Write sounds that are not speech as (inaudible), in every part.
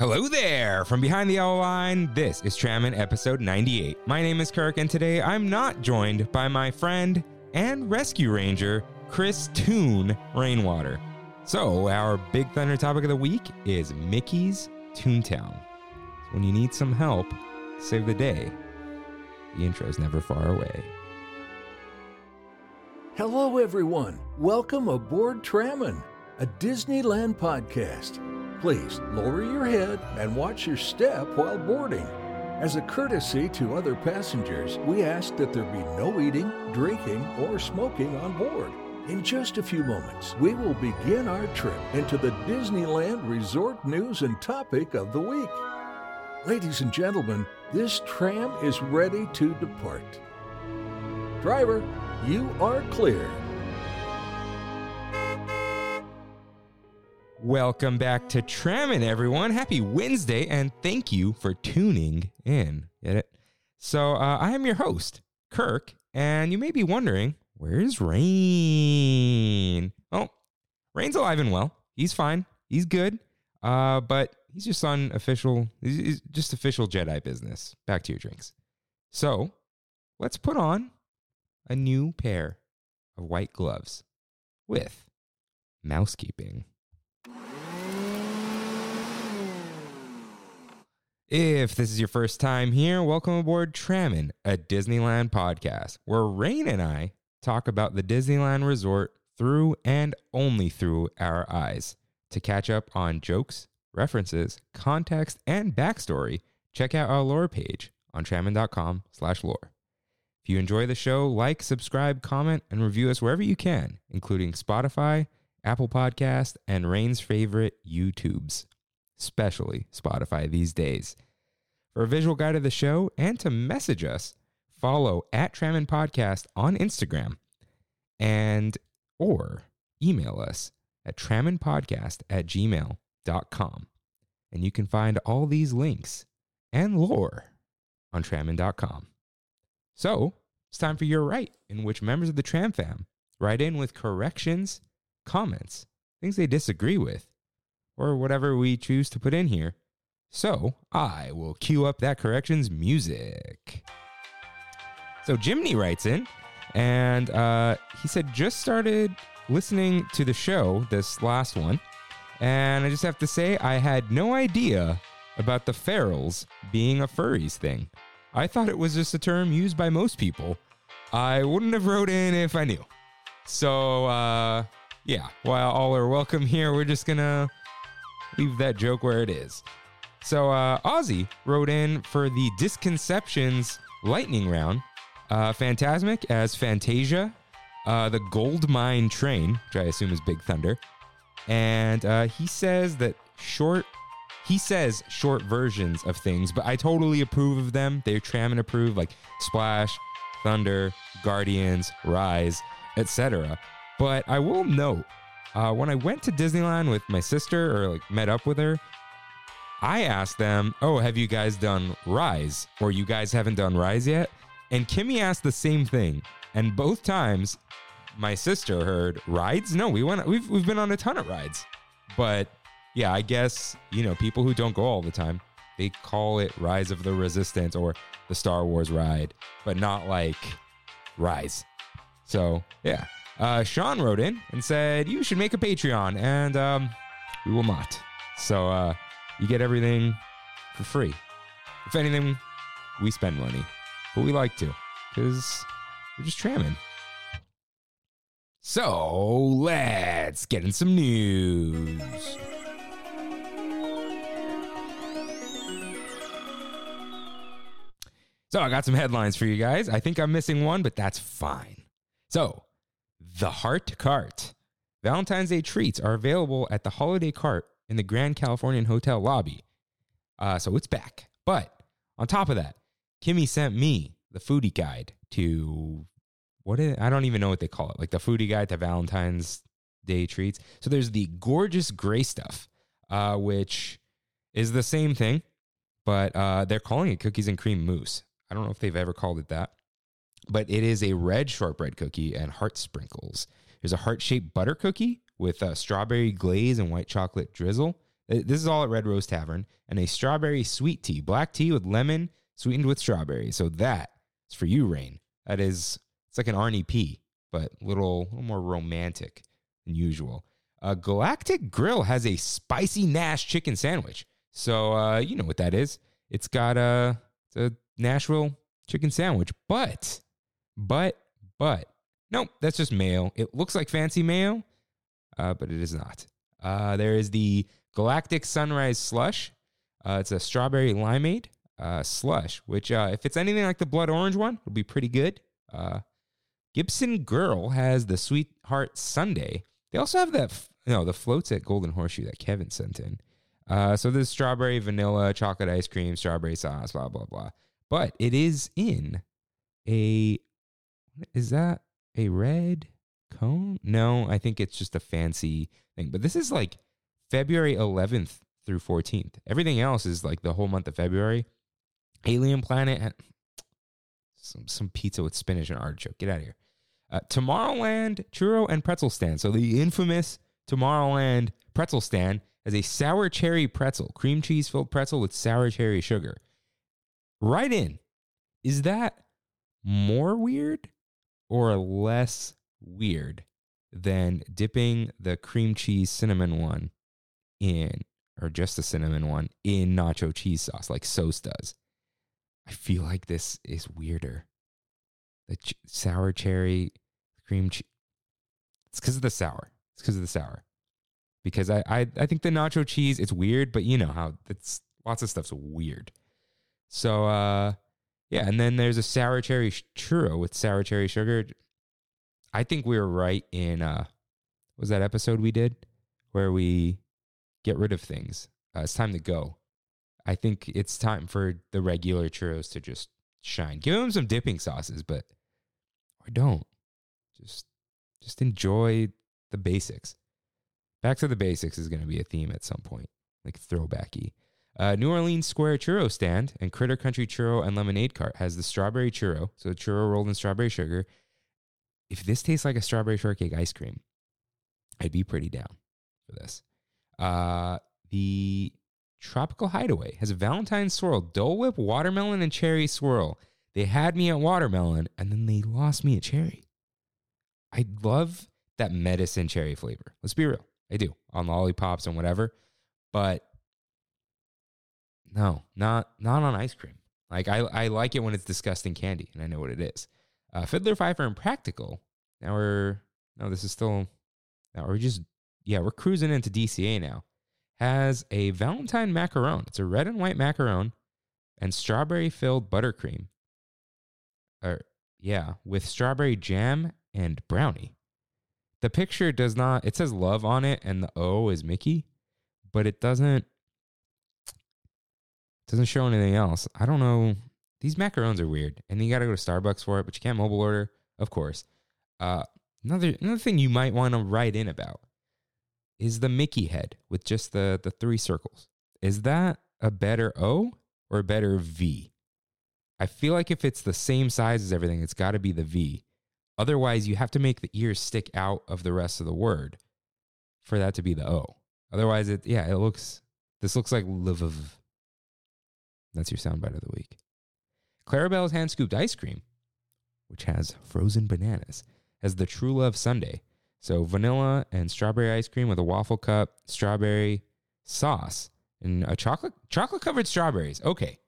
Hello there! From behind the yellow line, this is Trammin episode 98. My name is Kirk, and today I'm not joined by my friend and rescue ranger, Chris Toon Rainwater. So, our Big Thunder topic of the week is Mickey's Toontown. When you need some help, save the day. The intro's never far away. Hello, everyone. Welcome aboard Trammin, a Disneyland podcast. Please lower your head and watch your step while boarding. As a courtesy to other passengers, we ask that there be no eating, drinking, or smoking on board. In just a few moments, we will begin our trip into the Disneyland Resort news and topic of the week. Ladies and gentlemen, this tram is ready to depart. Driver, you are clear. Welcome back to Trammin, everyone. Happy Wednesday, and thank you for tuning in. Get it? So, uh, I am your host, Kirk, and you may be wondering, where's Rain? Oh, Rain's alive and well. He's fine. He's good. Uh, but he's just on official, he's just official Jedi business. Back to your drinks. So, let's put on a new pair of white gloves with mousekeeping. If this is your first time here, welcome aboard Trammin, a Disneyland podcast, where Rain and I talk about the Disneyland resort through and only through our eyes. To catch up on jokes, references, context, and backstory, check out our lore page on trammin.com slash lore. If you enjoy the show, like, subscribe, comment, and review us wherever you can, including Spotify, Apple Podcast, and Rain's favorite YouTubes especially Spotify these days. For a visual guide of the show and to message us, follow at Trammin Podcast on Instagram and or email us at tramminpodcast at gmail.com. And you can find all these links and lore on trammin.com. So it's time for your right, in which members of the Tram fam write in with corrections, comments, things they disagree with, or whatever we choose to put in here. So I will cue up that corrections music. So Jimny writes in, and uh, he said just started listening to the show, this last one, and I just have to say I had no idea about the ferals being a furries thing. I thought it was just a term used by most people. I wouldn't have wrote in if I knew. So uh, yeah, while all are welcome here, we're just gonna leave that joke where it is. So uh, Ozzy wrote in for the Disconceptions lightning round. Uh, Fantasmic as Fantasia, uh, the Gold Mine Train, which I assume is Big Thunder, and uh, he says that short. He says short versions of things, but I totally approve of them. They're tram and approve, like Splash, Thunder, Guardians, Rise, etc. But I will note uh, when I went to Disneyland with my sister or like met up with her, I asked them, "Oh, have you guys done Rise? Or you guys haven't done Rise yet?" And Kimmy asked the same thing, and both times, my sister heard rides. No, we went. We've we've been on a ton of rides, but yeah, I guess you know people who don't go all the time, they call it Rise of the Resistance or the Star Wars ride, but not like Rise. So yeah, uh, Sean wrote in and said, You should make a Patreon, and um, we will not. So uh, you get everything for free. If anything, we spend money, but we like to because we're just tramming. So let's get in some news. So I got some headlines for you guys. I think I'm missing one, but that's fine. So, the Heart Cart. Valentine's Day treats are available at the Holiday Cart in the Grand Californian Hotel lobby. Uh, so it's back. But on top of that, Kimmy sent me the foodie guide to what is, I don't even know what they call it, like the foodie guide to Valentine's Day treats. So there's the gorgeous gray stuff, uh, which is the same thing, but uh, they're calling it cookies and cream mousse. I don't know if they've ever called it that, but it is a red shortbread cookie and heart sprinkles. There's a heart shaped butter cookie with a strawberry glaze and white chocolate drizzle Uh, This is all at Red Rose Tavern, and a strawberry sweet tea, black tea with lemon, sweetened with strawberry. So that is for you, Rain. That is, it's like an Arnie P, but little, little more romantic than usual. Uh, Galactic Grill has a spicy Nash chicken sandwich. So uh, you know what that is. It's got a, a Nashville chicken sandwich, but, but, but, nope, that's just mayo. It looks like fancy mayo, uh, but it is not. Uh, there is the Galactic Sunrise Slush. Uh, it's a strawberry limeade uh, slush, which, uh, if it's anything like the blood orange one, it'll be pretty good. Uh, Gibson Girl has the Sweetheart Sundae. They also have that, f- no, the floats at Golden Horseshoe that Kevin sent in. So there's strawberry, vanilla, chocolate ice cream, strawberry sauce, blah, blah, blah. But it is in a, is that a red cone? No, I think it's just a fancy thing. But this is like February 11th through 14th. Everything else is like the whole month of February. Alien Planet, some, some pizza with spinach and artichoke. Get out of here. Uh, Tomorrowland churro and pretzel stand. So the infamous Tomorrowland pretzel stand has a sour cherry pretzel, cream cheese filled pretzel with sour cherry sugar. Right in. Is that more weird or less weird than dipping the cream cheese cinnamon one in, or just the cinnamon one in nacho cheese sauce like Sauce does? I feel like this is weirder. The ch- sour cherry cream cheese. It's because of the sour. It's because of the sour. Because I, I I think the nacho cheese it's weird, but you know how it's lots of stuff's weird. So uh yeah, and then there's a sour cherry churro with sour cherry sugar. I think we were right in uh was that episode we did where we get rid of things. Uh, it's time to go. I think it's time for the regular churros to just shine. Give them some dipping sauces, but or don't. Just just enjoy the basics. Back to the basics is going to be a theme at some point, like throwbacky. Uh, New Orleans Square Churro Stand and Critter Country Churro and Lemonade Cart has the strawberry churro, so churro rolled in strawberry sugar. If this tastes like a strawberry shortcake ice cream, I'd be pretty down for this. Uh, the Tropical Hideaway has a Valentine's swirl, Dole Whip, watermelon, and cherry swirl. They had me at watermelon and then they lost me at cherry. I love that medicine cherry flavor. Let's be real. I do on lollipops and whatever. But no, not not on ice cream. Like I, I like it when it's disgusting candy and I know what it is. Uh, Fiddler Fifer and Practical. Now we're no, this is still now we're just yeah, we're cruising into DCA now. Has a Valentine macaron. It's a red and white macaron and strawberry filled buttercream. Or yeah, with strawberry jam and brownie. The picture does not it says love on it and the O is Mickey, but it doesn't doesn't show anything else. I don't know. These macarons are weird, and you got to go to Starbucks for it, but you can't mobile order, of course. Uh, another another thing you might want to write in about is the Mickey head with just the the three circles. Is that a better O or a better V? I feel like if it's the same size as everything, it's got to be the V. Otherwise, you have to make the ears stick out of the rest of the word for that to be the O. Otherwise, it yeah, it looks. This looks like liv. That's your soundbite of the week. Clarabelle's hand scooped ice cream, which has frozen bananas, has the True Love Sundae. So vanilla and strawberry ice cream with a waffle cup, strawberry sauce, and a chocolate chocolate covered strawberries. Okay,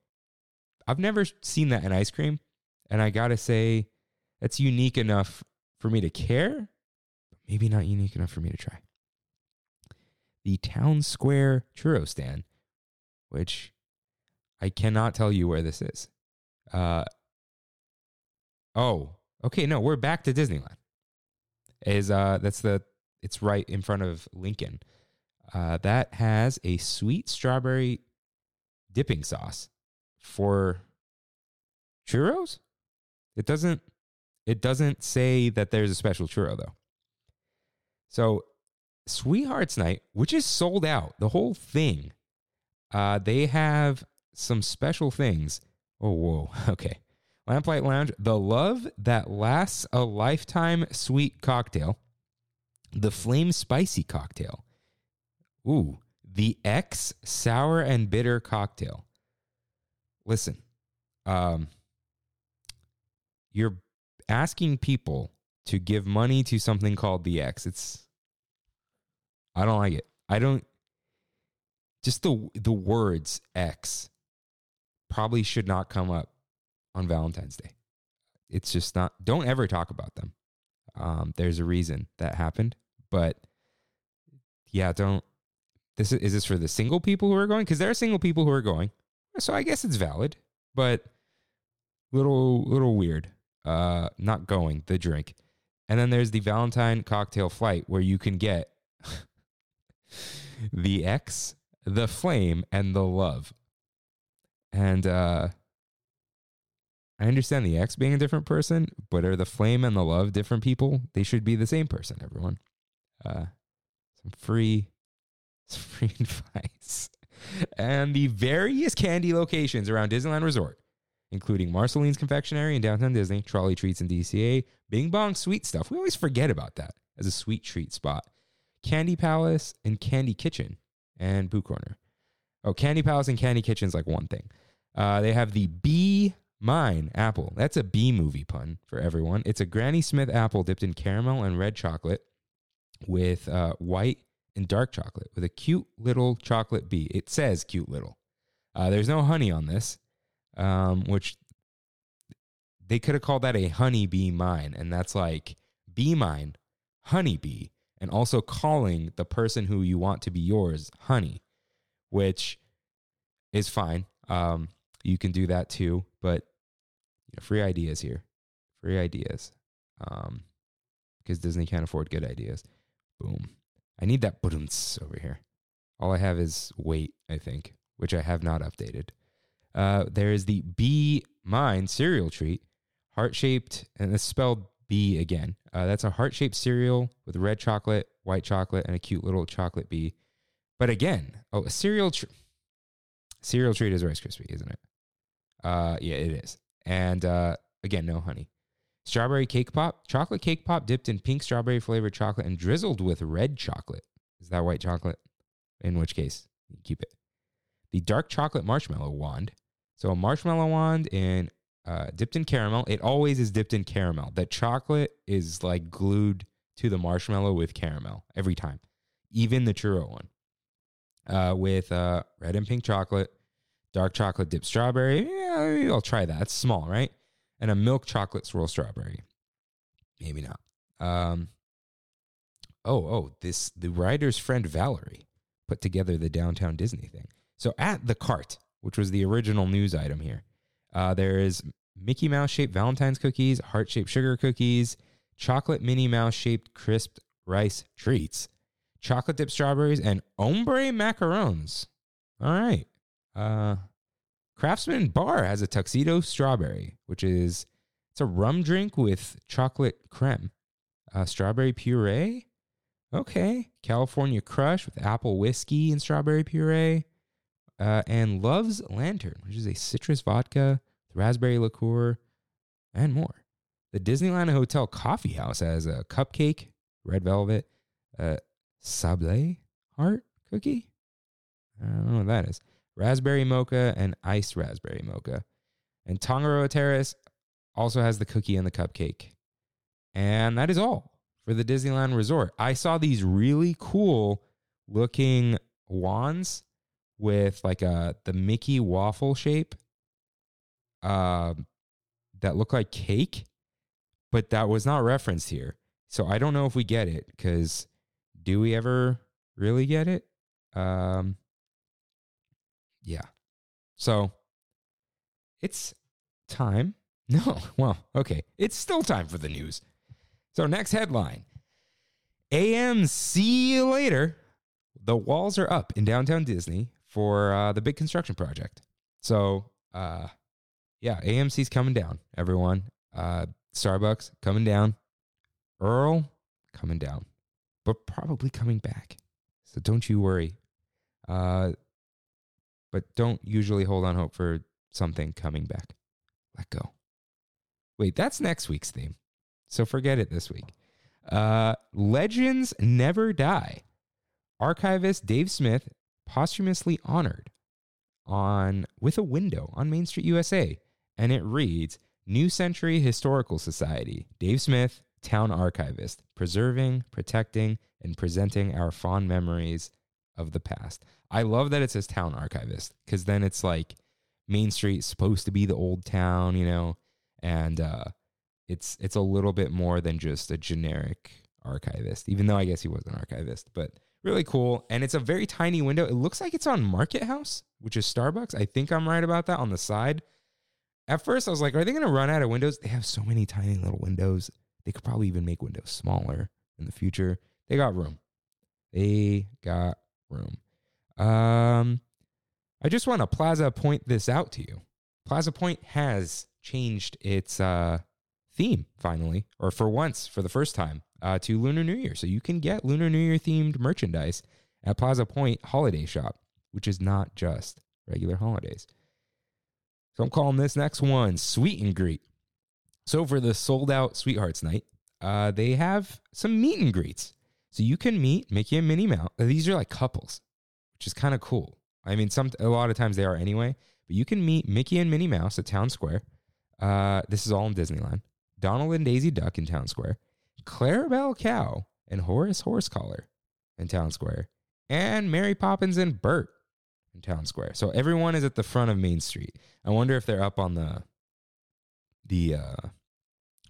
I've never seen that in ice cream, and I gotta say, that's unique enough for me to care, but maybe not unique enough for me to try. The Town Square Churro Stand, which I cannot tell you where this is. Uh, oh, okay. No, we're back to Disneyland. Is uh, that's the it's right in front of Lincoln. Uh, that has a sweet strawberry dipping sauce for churros. It doesn't. It doesn't say that there's a special churro though. So, Sweethearts Night, which is sold out, the whole thing. Uh, they have some special things. Oh, whoa. (laughs) Okay. Lamplight Lounge, the love that lasts a lifetime sweet cocktail, the flame spicy cocktail. Ooh, the X Sour and Bitter Cocktail. Listen, um, you're asking people to give money to something called the X. It's, I don't like it. I don't, just the the words X probably should not come up on Valentine's Day. It's just not. Don't ever talk about them. Um, there's a reason that happened, but yeah, don't. This is, is this for the single people who are going? Because there are single people who are going, so I guess it's valid, but little little weird. Uh, not going the drink, and then there's the Valentine cocktail flight where you can get (laughs) the X, the flame, and the love. And uh I understand the ex being a different person, but are the flame and the love different people? They should be the same person, everyone. Uh some free (laughs) some free advice. And the various candy locations around Disneyland Resort, including Marceline's Confectionery in downtown Disney, Trolley Treats in DCA, Bing Bong Sweet Stuff. We always forget about that as a sweet treat spot. Candy Palace and Candy Kitchen and Pooh Corner. Oh, Candy Palace and Candy Kitchen is like one thing. Uh, they have the Bee Mine apple. That's a B movie pun for everyone. It's a Granny Smith apple dipped in caramel and red chocolate with uh, white and dark chocolate with a cute little chocolate bee. It says cute little. Uh, there's no honey on this, um, which they could have called that a honey bee mine. And that's like bee mine, honey bee, and also calling the person who you want to be yours honey, which is fine. Um, you can do that too, but you know, free ideas here, free ideas, um, because Disney can't afford good ideas. Boom. I need that boomts over here. All I have is weight, I think, which I have not updated. Uh, there is the B Mine cereal treat, heart shaped, and it's spelled B again. Uh, that's a heart shaped cereal with red chocolate, white chocolate, and a cute little chocolate bee. But again, oh, a cereal treat. Cereal treat is Rice Krispie, isn't it? Uh, yeah, it is. And uh, again, no honey. Strawberry cake pop, chocolate cake pop dipped in pink strawberry flavored chocolate and drizzled with red chocolate. Is that white chocolate? In which case, keep it. The dark chocolate marshmallow wand. So a marshmallow wand in uh, dipped in caramel. It always is dipped in caramel. That chocolate is like glued to the marshmallow with caramel every time, even the churro one. Uh, with uh, red and pink chocolate, dark chocolate dipped strawberry. Yeah, I'll try that. It's small, right? And a milk chocolate swirl strawberry. Maybe not. Um, oh, oh, this the writer's friend Valerie put together the downtown Disney thing. So at the cart, which was the original news item here, uh, there is Mickey Mouse shaped Valentine's cookies, heart shaped sugar cookies, chocolate Minnie Mouse shaped crisp rice treats, chocolate dipped strawberries, and ombre macarons. All right. Uh, Craftsman Bar has a tuxedo strawberry, which is it's a rum drink with chocolate creme, uh, strawberry puree. Okay, California Crush with apple whiskey and strawberry puree, uh, and Love's Lantern, which is a citrus vodka, raspberry liqueur, and more. The Disneyland Hotel Coffee House has a cupcake, red velvet, uh, sablé heart cookie. I don't know what that is raspberry mocha, and iced raspberry mocha. And Tangaroa Terrace also has the cookie and the cupcake. And that is all for the Disneyland Resort. I saw these really cool looking wands with like a the Mickey waffle shape uh, that look like cake, but that was not referenced here. So I don't know if we get it because do we ever really get it? Um, yeah. So it's time. (laughs) No, well, okay. It's still time for the news. So, next headline AM, see you later. The walls are up in downtown Disney for uh, the big construction project. So, uh, yeah, AMC's coming down, everyone. Uh, Starbucks coming down. Earl coming down, but probably coming back. So, don't you worry. Uh, but don't usually hold on hope for something coming back. Let go. Wait, that's next week's theme. So forget it this week. Uh, Legends never die. Archivist Dave Smith posthumously honored on with a window on Main Street, USA, and it reads New Century Historical Society, Dave Smith, town archivist, preserving, protecting, and presenting our fond memories of the past. I love that it says town archivist because then it's like Main Street supposed to be the old town, you know, and uh, it's it's a little bit more than just a generic archivist, even though I guess he was an archivist, but really cool. And it's a very tiny window. It looks like it's on Market House, which is Starbucks. I think I'm right about that on the side. At first, I was like, are they going to run out of windows? They have so many tiny little windows. They could probably even make windows smaller in the future. They got room. They got room. Um, I just want to Plaza point this out to you. Plaza Point has changed its uh, theme finally, or for once, for the first time, uh, to Lunar New Year. So you can get Lunar New Year themed merchandise at Plaza Point Holiday Shop, which is not just regular holidays. So I'm calling this next one Sweet and Greet. So for the sold out Sweethearts Night, uh, they have some meet and greets. So you can meet Mickey and Minnie Mouse. These are like couples, which is kind of cool. I mean, some a lot of times they are anyway. But you can meet Mickey and Minnie Mouse at Town Square. Uh, this is all in Disneyland. Donald and Daisy Duck in Town Square. Clarabelle Cow and Horace Horsecollar in Town Square. And Mary Poppins and Bert in Town Square. So everyone is at the front of Main Street. I wonder if they're up on the the uh,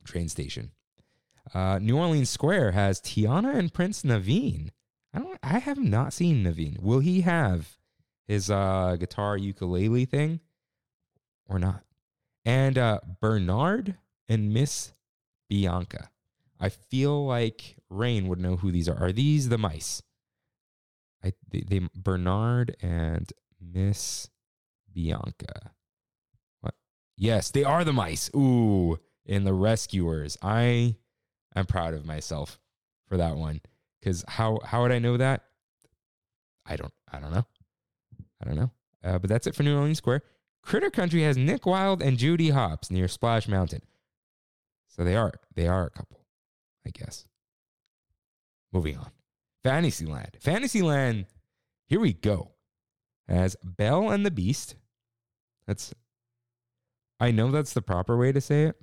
train station. Uh, New Orleans Square has Tiana and Prince Naveen. I don't. I have not seen Naveen. Will he have his uh, guitar ukulele thing or not? And uh, Bernard and Miss Bianca. I feel like Rain would know who these are. Are these the mice? I they, they Bernard and Miss Bianca. What? Yes, they are the mice. Ooh, in the rescuers. I am proud of myself for that one. Because how how would I know that? I don't I don't know. I don't know. Uh, but that's it for New Orleans Square. Critter Country has Nick Wilde and Judy Hopps near Splash Mountain. So they are they are a couple, I guess. Moving on. Fantasyland. Fantasyland, here we go. As Belle and the Beast. That's I know that's the proper way to say it,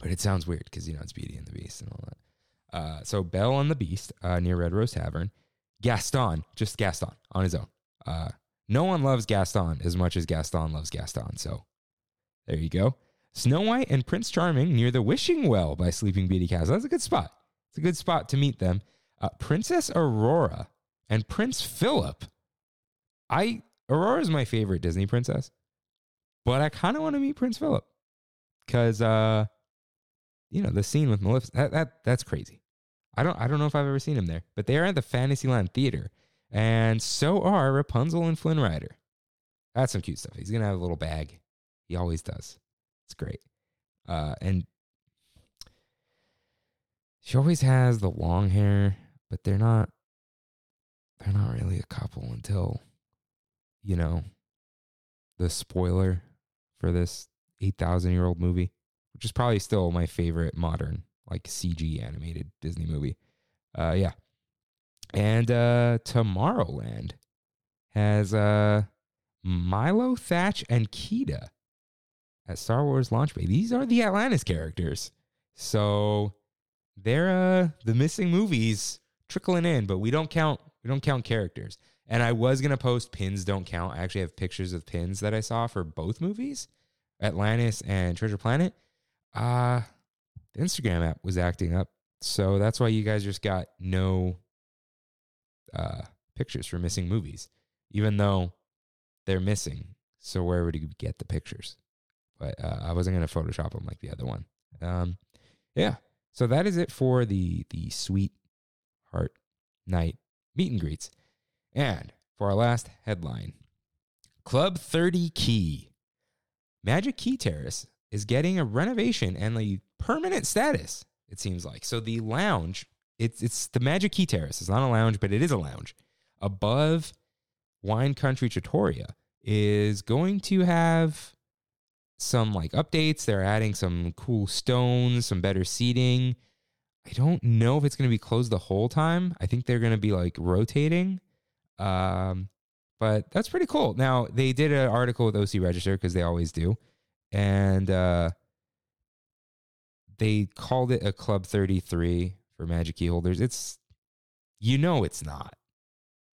but it sounds weird because you know it's Beauty and the Beast and all that. Uh, so Belle and the Beast uh, near Red Rose Tavern. Gaston, just Gaston on his own. Uh, no one loves Gaston as much as Gaston loves Gaston. So there you go. Snow White and Prince Charming near the Wishing Well by Sleeping Beauty Castle. That's a good spot. It's a good spot to meet them. Uh, Princess Aurora and Prince Philip. I Aurora is my favorite Disney princess, but I kind of want to meet Prince Philip because uh, you know the scene with Maleficent. That, that that's crazy. I don't I don't know if I've ever seen him there, but they are at the Fantasyland Theater, and so are Rapunzel and Flynn Rider. That's some cute stuff. He's gonna have a little bag. He always does. It's great. Uh, and she always has the long hair, but they're not they're not really a couple until you know the spoiler for this 8,000 year old movie, which is probably still my favorite modern like CG animated Disney movie. Uh yeah. And uh Tomorrowland has uh Milo, Thatch, and Kida at Star Wars Launch Bay. These are the Atlantis characters. So they're uh the missing movies trickling in, but we don't count we don't count characters. And I was gonna post pins don't count. I actually have pictures of pins that I saw for both movies, Atlantis and Treasure Planet. Uh the Instagram app was acting up. So that's why you guys just got no uh pictures for missing movies, even though they're missing. So where would you get the pictures? But uh, I wasn't gonna Photoshop them like the other one. Um, yeah. So that is it for the the sweet heart night meet and greets. And for our last headline, Club 30 Key. Magic Key Terrace is getting a renovation and a permanent status, it seems like. So the lounge, it's it's the Magic Key Terrace. It's not a lounge, but it is a lounge. Above Wine Country Trattoria is going to have some like updates. They're adding some cool stones, some better seating. I don't know if it's going to be closed the whole time. I think they're going to be like rotating. Um, but that's pretty cool. Now they did an article with OC Register because they always do, and uh, they called it a Club 33 for Magic Key holders. It's you know it's not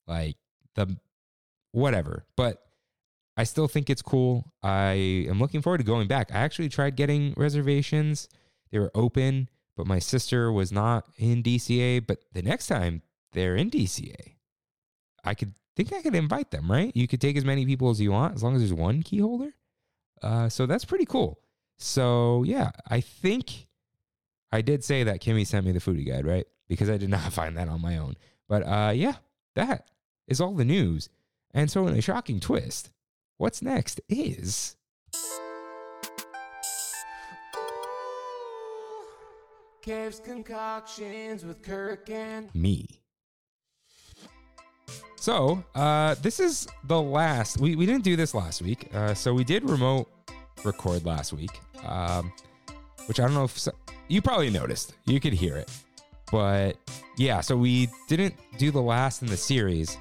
like the whatever, but I still think it's cool. I am looking forward to going back. I actually tried getting reservations. They were open, but my sister was not in DCA, but the next time they're in DCA, I could think I could invite them, right? You could take as many people as you want as long as there's one key holder. Uh, so that's pretty cool. So yeah, I think I did say that Kimmy sent me the foodie guide, right? Because I did (laughs) not find that on my own. But uh, yeah, that is all the news. And so, in a shocking twist, what's next is Kev's concoctions with Kirk and me. So, uh, this is the last. We, we didn't do this last week. Uh, so, we did remote record last week, um, which I don't know if so, you probably noticed. You could hear it. But yeah, so we didn't do the last in the series,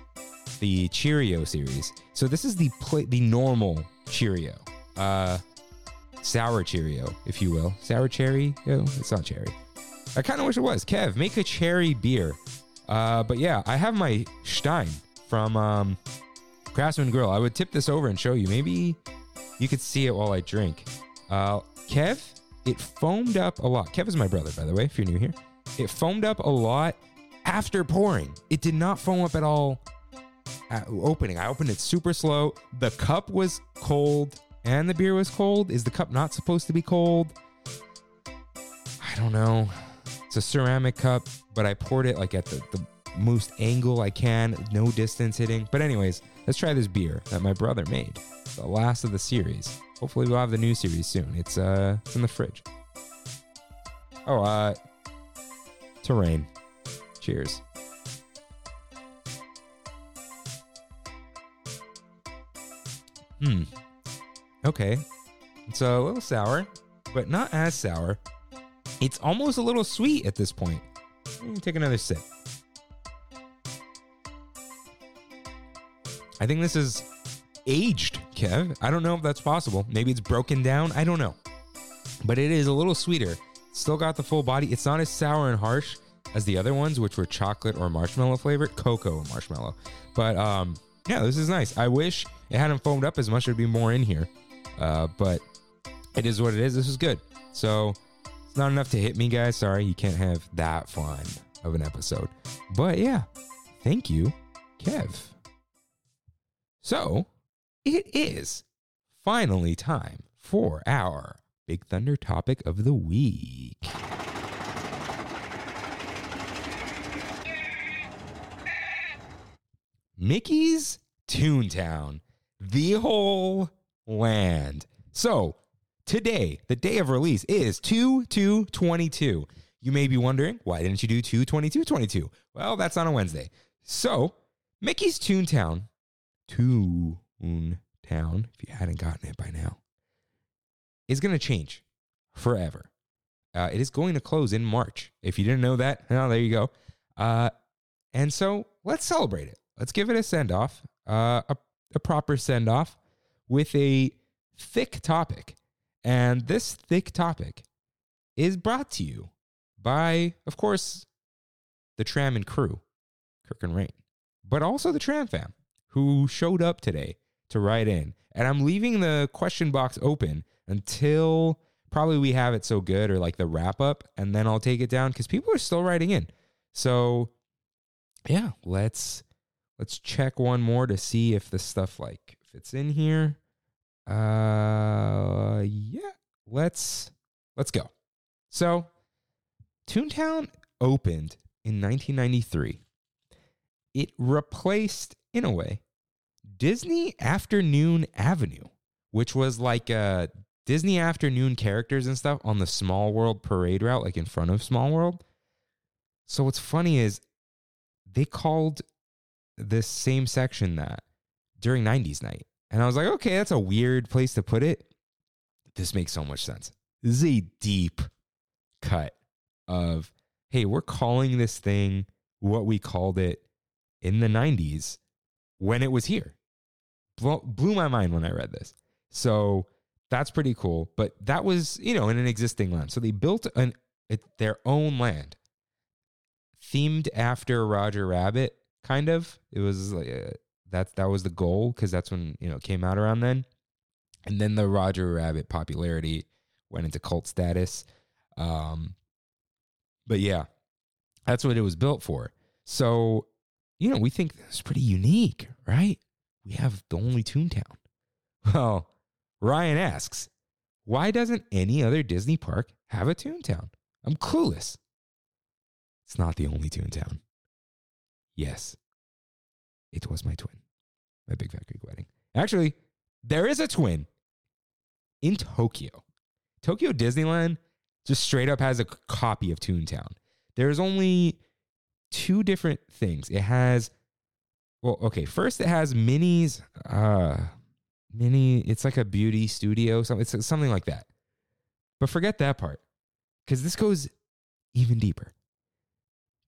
the Cheerio series. So, this is the the normal Cheerio. Uh, sour Cheerio, if you will. Sour cherry? No, it's not cherry. I kind of wish it was. Kev, make a cherry beer. Uh, but yeah, I have my Stein from um, Craftsman Grill. I would tip this over and show you. Maybe you could see it while I drink. Uh, Kev, it foamed up a lot. Kev is my brother, by the way, if you're new here. It foamed up a lot after pouring. It did not foam up at all at opening. I opened it super slow. The cup was cold and the beer was cold. Is the cup not supposed to be cold? I don't know. It's a ceramic cup, but I poured it like at the, the most angle I can, no distance hitting. But, anyways, let's try this beer that my brother made. The last of the series. Hopefully, we'll have the new series soon. It's uh, it's in the fridge. Oh, uh, terrain. Cheers. Hmm. Okay. It's a little sour, but not as sour. It's almost a little sweet at this point. Take another sip. I think this is aged, Kev. I don't know if that's possible. Maybe it's broken down. I don't know. But it is a little sweeter. Still got the full body. It's not as sour and harsh as the other ones, which were chocolate or marshmallow flavored, cocoa and marshmallow. But um, yeah, this is nice. I wish it hadn't foamed up as much. There'd be more in here. Uh, but it is what it is. This is good. So it's not enough to hit me, guys. Sorry, you can't have that fun of an episode. But yeah, thank you, Kev. So it is finally time for our Big Thunder topic of the week. Mickey's Toontown, the whole land. So, today, the day of release is 2 2 22. You may be wondering, why didn't you do 2 22 22? Well, that's on a Wednesday. So, Mickey's Toontown, Toontown, if you hadn't gotten it by now, is going to change forever. Uh, it is going to close in March. If you didn't know that, (laughs) oh, there you go. Uh, and so let's celebrate it. Let's give it a send off, uh, a, a proper send off with a thick topic. And this thick topic is brought to you by, of course, the Tram and crew, Kirk and Rain, but also the Tram fam who showed up today to write in. And I'm leaving the question box open until probably we have it so good or like the wrap up, and then I'll take it down because people are still writing in. So yeah, let's let's check one more to see if the stuff like fits in here. Uh yeah, let's let's go. So Toontown opened in 1993. It replaced in a way Disney Afternoon Avenue, which was like a Disney afternoon characters and stuff on the Small World parade route, like in front of Small World. So what's funny is they called this same section that during 90s night. And I was like, okay, that's a weird place to put it. This makes so much sense. This is a deep cut of, hey, we're calling this thing what we called it in the 90s when it was here. blew, my mind when I read this. So that's pretty cool. But that was, you know, in an existing land. So they built an their own land themed after Roger Rabbit, kind of. It was like uh, that. That was the goal because that's when you know came out around then. And then the Roger Rabbit popularity went into cult status. Um, but yeah, that's what it was built for. So, you know, we think it's pretty unique, right? We have the only Toontown. Well, Ryan asks, why doesn't any other Disney park have a Toontown? I'm clueless. It's not the only Toontown. Yes, it was my twin, my Big Fat Greek wedding. Actually, there is a twin in Tokyo. Tokyo Disneyland just straight up has a copy of Toontown. There's only two different things. It has, well, okay, first it has Minnie's, uh, Minnie, it's like a beauty studio, so it's something like that. But forget that part because this goes even deeper.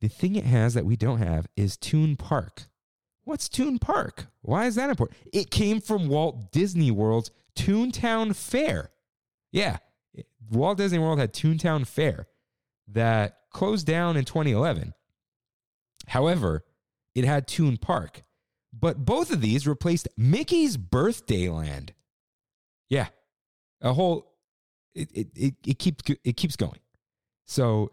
The thing it has that we don't have is Toon Park. What's Toon Park? Why is that important? It came from Walt Disney World's Toontown Fair. Yeah, Walt Disney World had Toontown Fair that closed down in 2011. However, it had Toon Park, but both of these replaced Mickey's Birthday Land. Yeah, a whole it it it, it keeps it keeps going. So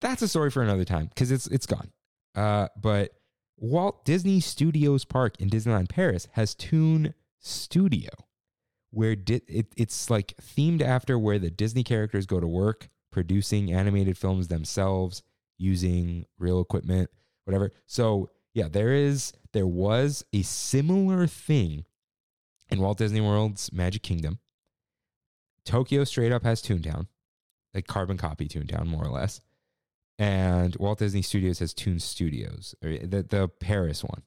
that's a story for another time because it's it's gone. Uh, but Walt Disney Studios Park in Disneyland Paris has Toon Studio, where di- it, it's like themed after where the Disney characters go to work, producing animated films themselves using real equipment, whatever. So yeah, there is there was a similar thing in Walt Disney World's Magic Kingdom. Tokyo straight up has Toontown, like carbon copy Toontown, more or less and Walt Disney Studios has Toon Studios, the the Paris one.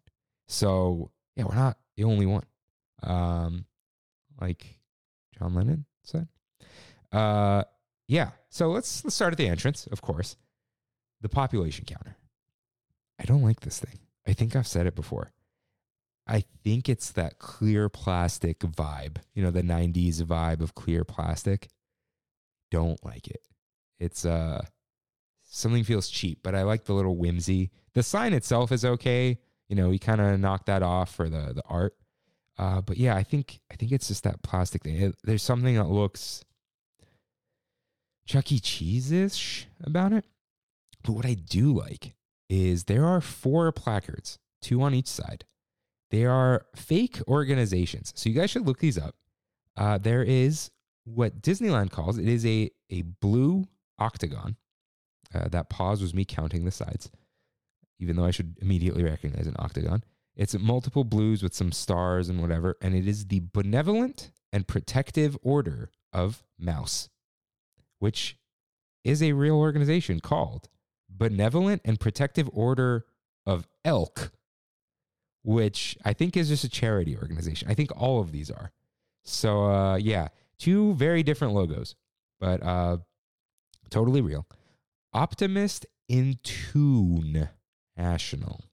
So yeah, we're not the only one. Um, like John Lennon said. Uh, yeah. So let's let's start at the entrance, of course. The population counter. I don't like this thing. I think I've said it before. I think it's that clear plastic vibe, you know, the 90s vibe of clear plastic. Don't like it. It's uh something feels cheap, but I like the little whimsy. The sign itself is okay. You know, we kind of knocked that off for the the art. Uh, but yeah, I think I think it's just that plastic thing. It, there's something that looks Chuck E. Cheese ish about it. But what I do like is there are four placards, two on each side. They are fake organizations. So you guys should look these up. Uh, there is what Disneyland calls it is a a blue octagon uh, that pause was me counting the sides, even though I should immediately recognize an octagon. It's multiple blues with some stars and whatever, and it is the Benevolent and Protective Order of Mouse, which is a real organization called Benevolent and Protective Order of Elk, which I think is just a charity organization. I think all of these are. So, uh, yeah, two very different logos, but uh, totally real. Optimist in Tune National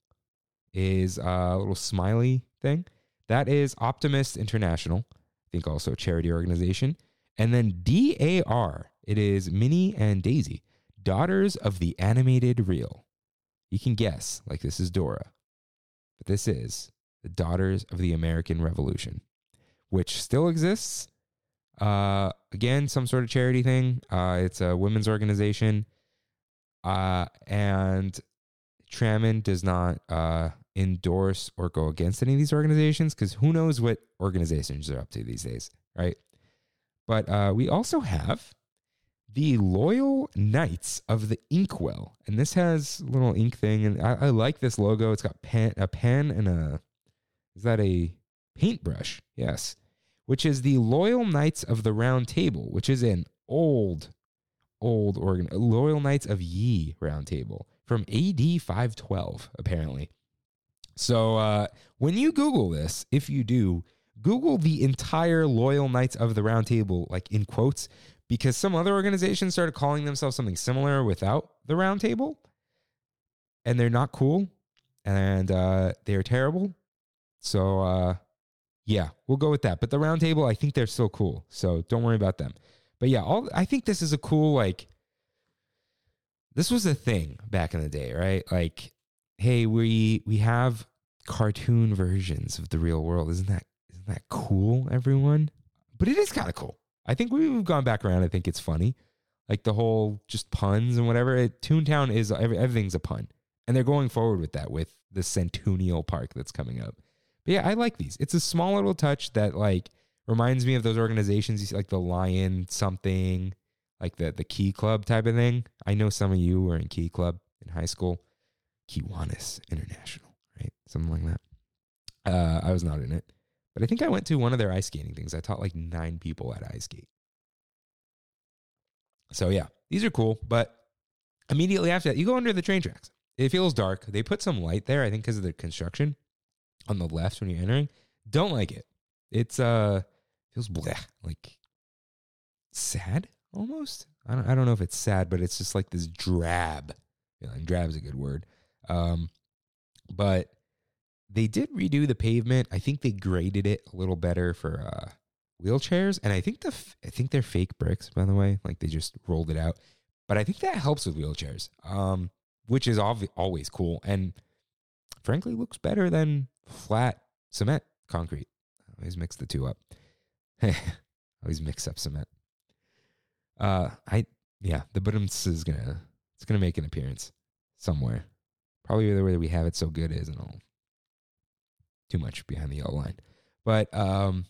is a little smiley thing. That is Optimist International. I think also a charity organization. And then DAR, it is Minnie and Daisy, Daughters of the Animated Reel. You can guess, like this is Dora, but this is the Daughters of the American Revolution, which still exists. Uh, again, some sort of charity thing. Uh, it's a women's organization. Uh, and Trammin does not uh, endorse or go against any of these organizations because who knows what organizations are up to these days, right? But uh, we also have the Loyal Knights of the Inkwell, and this has a little ink thing, and I, I like this logo. It's got pen, a pen, and a is that a paintbrush? Yes, which is the Loyal Knights of the Round Table, which is an old old organ Loyal Knights of Ye Round Table from AD 512, apparently. So uh, when you Google this, if you do, Google the entire Loyal Knights of the Round Table, like in quotes, because some other organizations started calling themselves something similar without the Round Table, and they're not cool, and uh, they're terrible. So uh, Yeah, we'll go with that. But the round table, I think they're still cool. So don't worry about them. But yeah, all I think this is a cool like this was a thing back in the day, right? Like, hey, we we have cartoon versions of the real world. Isn't that isn't that cool, everyone? But it is kind of cool. I think we've gone back around. I think it's funny, like the whole just puns and whatever. It, Toontown is every, everything's a pun, and they're going forward with that with the CenTOONial Park that's coming up. But yeah, I like these. It's a small little touch that like reminds me of those organizations, like the Lion something, like the the Key Club type of thing. I know some of you were in Key Club in high school, Kiwanis International, right? Something like that. Uh, I was not in it, but I think I went to one of their ice skating things. I taught like nine people at ice skate. So yeah, these are cool. But immediately after that, you go under the train tracks. It feels dark. They put some light there, I think, because of the construction on the left when you're entering. Don't like it. It's uh feels bleh, like sad almost. I don't I don't know if it's sad, but it's just like this drab. feeling. drab is a good word. Um, but they did redo the pavement. I think they graded it a little better for uh, wheelchairs, and I think the f- I think they're fake bricks, by the way. Like they just rolled it out, but I think that helps with wheelchairs, um, which is obvi- always cool, and frankly looks better than flat cement concrete. I always mix the two up. (laughs) always mix up cement. Uh, I yeah, the bottoms is gonna it's gonna make an appearance somewhere. Probably the way that we have it so good isn't all too much behind the yellow line. But um,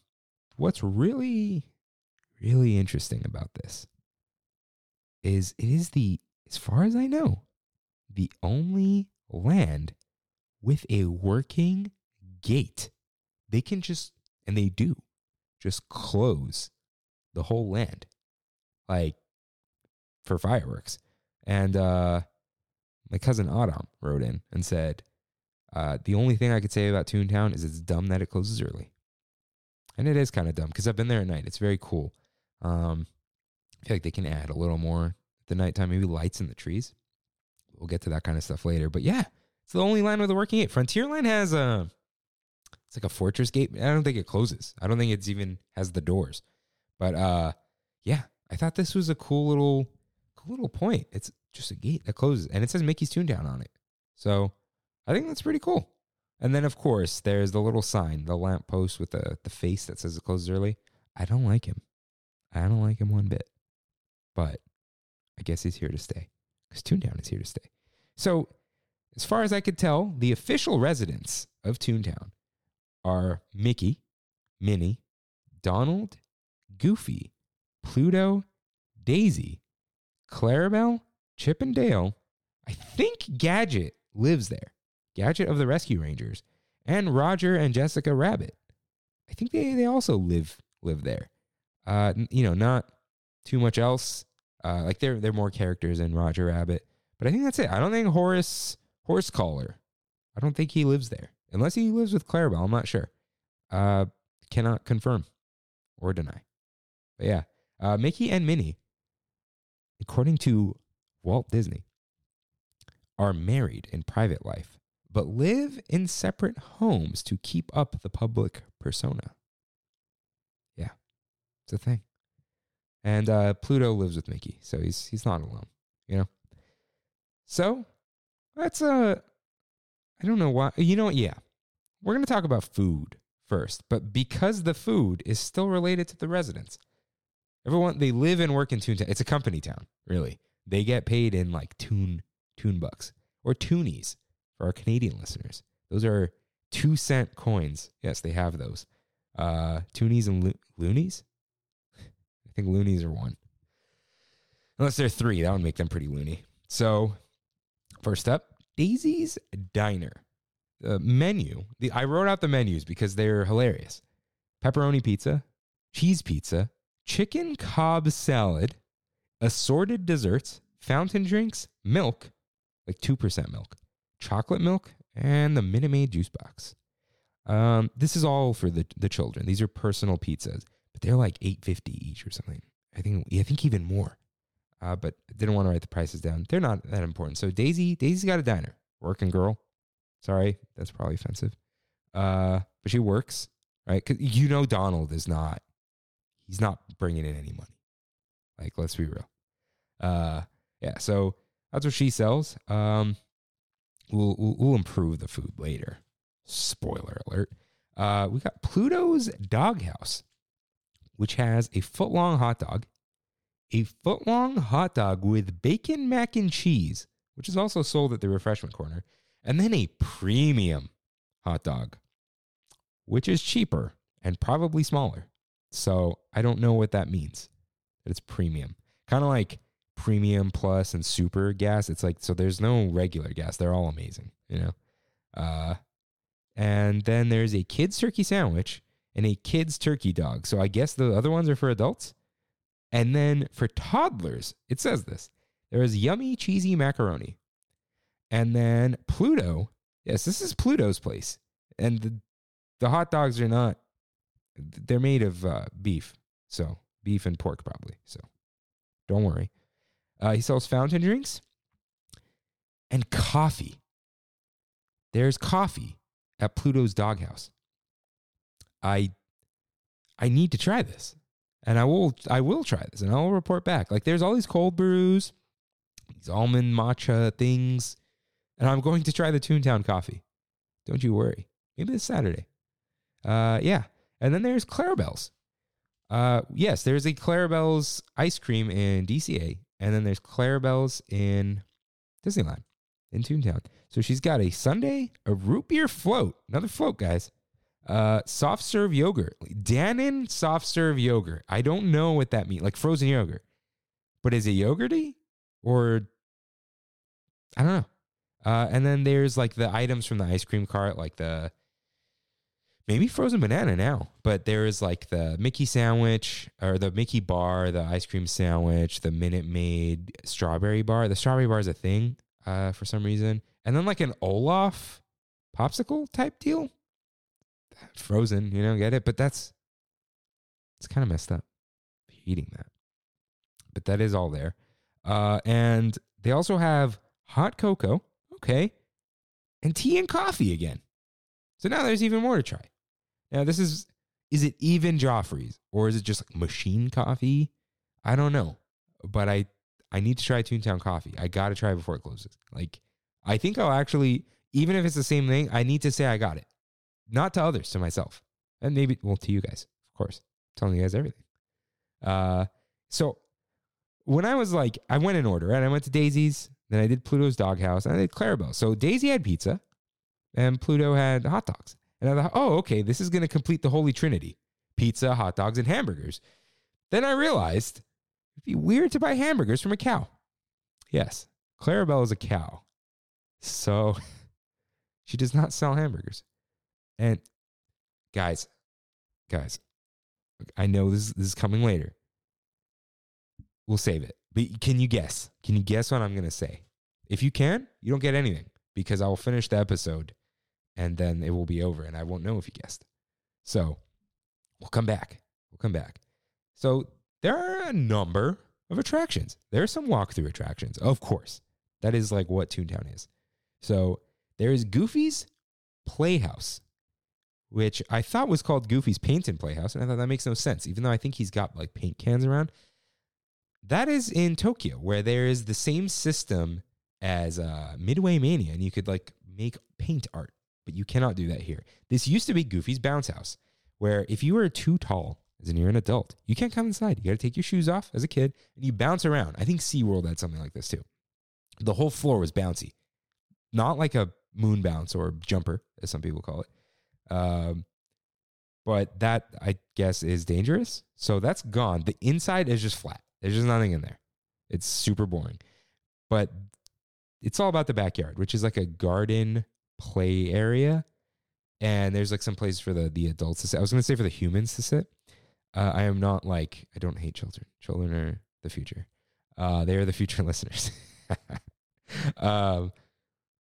what's really, really interesting about this is it is the, as far as I know, the only land with a working gate. They can just, and they do, just close the whole land, like for fireworks. And uh, my cousin Adam wrote in and said, uh, the only thing I could say about Toontown is it's dumb that it closes early. And it is kind of dumb because I've been there at night. It's very cool. Um, I feel like they can add a little more at the nighttime, maybe lights in the trees. We'll get to that kind of stuff later. But yeah, it's the only line with a working gate. Frontierland has a, it's like a fortress gate. I don't think it closes. I don't think it's even has the doors. But uh, yeah, I thought this was a cool little, cool little point. It's just a gate that closes, and it says Mickey's Toontown on it. So I think that's pretty cool. And then, of course, there's the little sign, the lamp post with the, the face that says it closes early. I don't like him. I don't like him one bit. But I guess he's here to stay because Toontown is here to stay. So, as far as I could tell, the official residents of Toontown are Mickey, Minnie, Donald, Goofy, Pluto, Daisy, Clarabelle, Chip and Dale. I think Gadget lives there. Gadget of the Rescue Rangers, and Roger and Jessica Rabbit. I think they, they also live live there. Uh, you know, not too much else. Uh, like they're they're more characters than Roger Rabbit, but I think that's it. I don't think Horace Horsecollar. I don't think he lives there unless he lives with Clarabelle. I'm not sure. Uh, cannot confirm or deny. But yeah, uh, Mickey and Minnie, according to Walt Disney, are married in private life, but live in separate homes to keep up the public persona. Yeah, it's a thing. And uh, Pluto lives with Mickey, so he's he's not alone, you know. So that's a, uh, I don't know why. You know? Yeah, we're gonna talk about food first, but because the food is still related to the residents, everyone they live and work in Toontown. It's a company town, really. They get paid in like tune tune bucks or toonies for our Canadian listeners. Those are two cent coins. Yes, they have those. Uh, toonies and lo- loonies. I think loonies are one. Unless they're three, that would make them pretty loony. So, first up, Daisy's Diner. The menu. The I wrote out the menus because they're hilarious. Pepperoni pizza, cheese pizza, chicken Cobb salad, assorted desserts, fountain drinks, milk, like 2% milk, chocolate milk, and the Minute Maid juice box. Um, this is all for the, the children. These are personal pizzas, but they're like 850 each or something. I think I think even more. Uh, but didn't want to write the prices down. They're not that important. So Daisy, Daisy's got a diner. Working girl. Sorry, that's probably offensive. Uh, but she works, right? Because you know Donald is not, he's not bringing in any money. Like, let's be real. Uh, yeah. So that's what she sells. Um, we'll we'll, we'll improve the food later. Spoiler alert. Uh, we got Pluto's Doghouse, which has a foot long hot dog, a foot long hot dog with bacon mac and cheese, which is also sold at the refreshment corner, and then a premium hot dog, which is cheaper and probably smaller. So I don't know what that means. It's premium. Kind of like premium plus and super gas. It's like so there's no regular gas. They're all amazing, you know. Uh and then there's a kids turkey sandwich and a kids turkey dog. So I guess the other ones are for adults. And then for toddlers, it says this. There is yummy cheesy macaroni. And then Pluto. Yes, this is Pluto's place. And the, the hot dogs are not they're made of uh, beef. So, beef and pork probably. So, don't worry. Uh, he sells fountain drinks and coffee. There's coffee at Pluto's Doghouse. I I need to try this. And I will I will try this and I'll report back. Like there's all these cold brews, these almond matcha things, and I'm going to try the Toontown coffee. Don't you worry. Maybe this Saturday. Uh yeah. And then there's Clarabelle's. Uh yes, there's a Clarabelle's ice cream in DCA and then there's Clarabelle's in Disneyland in Toontown. So she's got a sundae, a root beer float, another float, guys. Uh, soft serve yogurt, Dannon soft serve yogurt. I don't know what that means, like frozen yogurt, but is it yogurty or I don't know. Uh, and then there's like the items from the ice cream cart, like the maybe frozen banana now, but there is like the Mickey sandwich or the Mickey bar, the ice cream sandwich, the Minute Maid strawberry bar. The strawberry bar is a thing uh, for some reason, and then like an Olaf popsicle type deal. Frozen, you know, get it? But that's it's kind of messed up eating that. But that is all there. Uh, and they also have hot cocoa, okay, and tea and coffee again. So now there's even more to try. Now this is is it even Joffrey's or is it just like machine coffee? I don't know, but I I need to try Toontown coffee. I got to try before it closes. Like I think I'll actually even if it's the same thing, I need to say I got it, not to others, to myself, and maybe well to you guys, of course, telling you guys everything. Uh, so when I was like, I went in order, right? I went to Daisy's, then I did Pluto's Doghouse, and I did Clarabelle. So Daisy had pizza, and Pluto had hot dogs. And I thought, oh, okay, this is going to complete the holy trinity pizza, hot dogs, and hamburgers. Then I realized it'd be weird to buy hamburgers from a cow. Yes, Clarabelle is a cow. So (laughs) she does not sell hamburgers. And guys, guys, I know this, this is coming later. We'll save it. But can you guess? Can you guess what I'm going to say? If you can, you don't get anything because I will finish the episode and then it will be over and I won't know if you guessed. So we'll come back. We'll come back. So there are a number of attractions. There are some walkthrough attractions, of course. That is like what Toontown is. So there is Goofy's Playhouse, which I thought was called Goofy's Paint and Playhouse, and I thought that makes no sense, even though I think he's got like paint cans around. That is in Tokyo, where there is the same system as uh, Midway Mania, and you could like make paint art, but you cannot do that here. This used to be Goofy's Bounce House, where if you were too tall, as in you're an adult, you can't come inside. You got to take your shoes off as a kid, and you bounce around. I think SeaWorld had something like this too. The whole floor was bouncy, not like a moon bounce or jumper, as some people call it. Um, but that I guess is dangerous. So that's gone. The inside is just flat. There's just nothing in there. It's super boring. But it's all about the backyard, which is like a garden play area. And there's like some places for the the adults to sit. I was gonna say for the humans to sit. Uh, I am not like I don't hate children. Children are the future. Uh, they are the future (laughs) listeners. (laughs) um,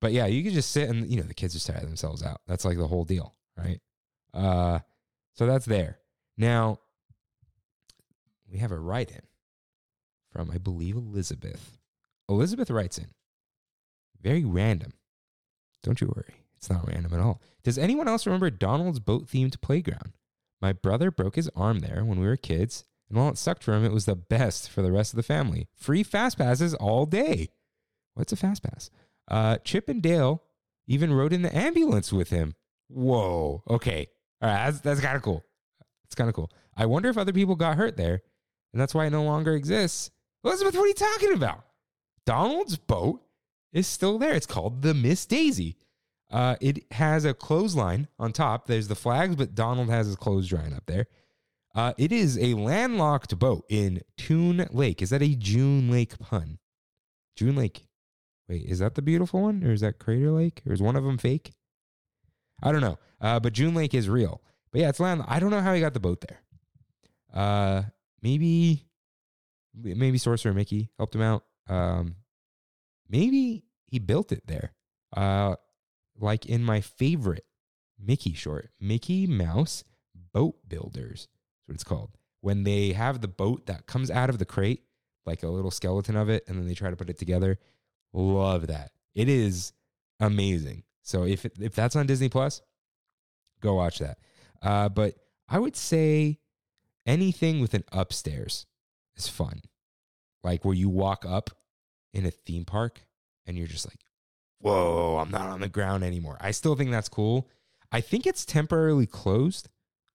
but yeah, you can just sit and you know the kids just tire themselves out. That's like the whole deal, right? Uh, so that's there. Now we have a write in from I believe Elizabeth. Elizabeth writes in. Very random. Don't you worry. It's not random at all. Does anyone else remember Donald's boat themed playground? My brother broke his arm there when we were kids, and while it sucked for him, it was the best for the rest of the family. Free fast passes all day. What's a fast pass? Uh, Chip and Dale even rode in the ambulance with him. Whoa. Okay. All right. That's, that's kind of cool. It's kind of cool. I wonder if other people got hurt there, and that's why it no longer exists. Elizabeth, what are you talking about? Donald's boat is still there. It's called the Miss Daisy. Uh, it has a clothesline on top. There's the flags, but Donald has his clothes drying up there. Uh, it is a landlocked boat in Toon Lake. Is that a June Lake pun? June Lake. Wait, is that the beautiful one, or is that Crater Lake, or is one of them fake? I don't know. Uh, but June Lake is real. But yeah, it's land. I don't know how he got the boat there. Uh, maybe, maybe Sorcerer Mickey helped him out. Um, maybe he built it there. Uh, like in my favorite Mickey short, Mickey Mouse Boat Builders. That's what it's called. When they have the boat that comes out of the crate, like a little skeleton of it, and then they try to put it together. Love that. It is amazing. So if if that's on Disney Plus, go watch that. Uh, but I would say anything with an upstairs is fun. Like where you walk up in a theme park and you're just like, whoa, I'm not on the ground anymore. I still think that's cool. I think it's temporarily closed,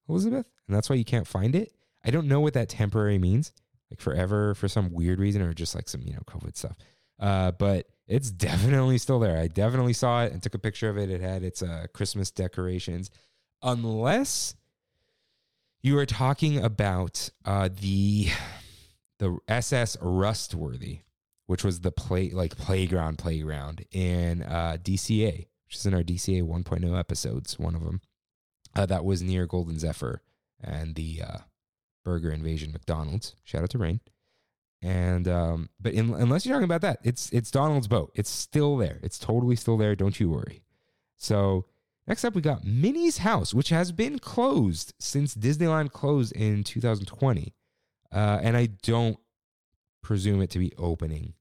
Elizabeth, and that's why you can't find it. I don't know what that temporary means, like forever for some weird reason or just like some, you know, COVID stuff. Uh, but it's (laughs) definitely still there. I definitely saw it and took a picture of it. It had its uh, Christmas decorations. Unless you are talking about uh, the the SS Rustworthy, which was the play like playground playground in uh, DCA, which is in our DCA 1.0 episodes. One of them uh, that was near Golden Zephyr and the uh, Burger Invasion McDonald's. Shout out to Rain. And um, but in, unless you're talking about that, it's it's Donald's boat. It's still there. It's totally still there. Don't you worry. So next up, we got Minnie's house, which has been closed since Disneyland closed in 2020, uh, and I don't presume it to be opening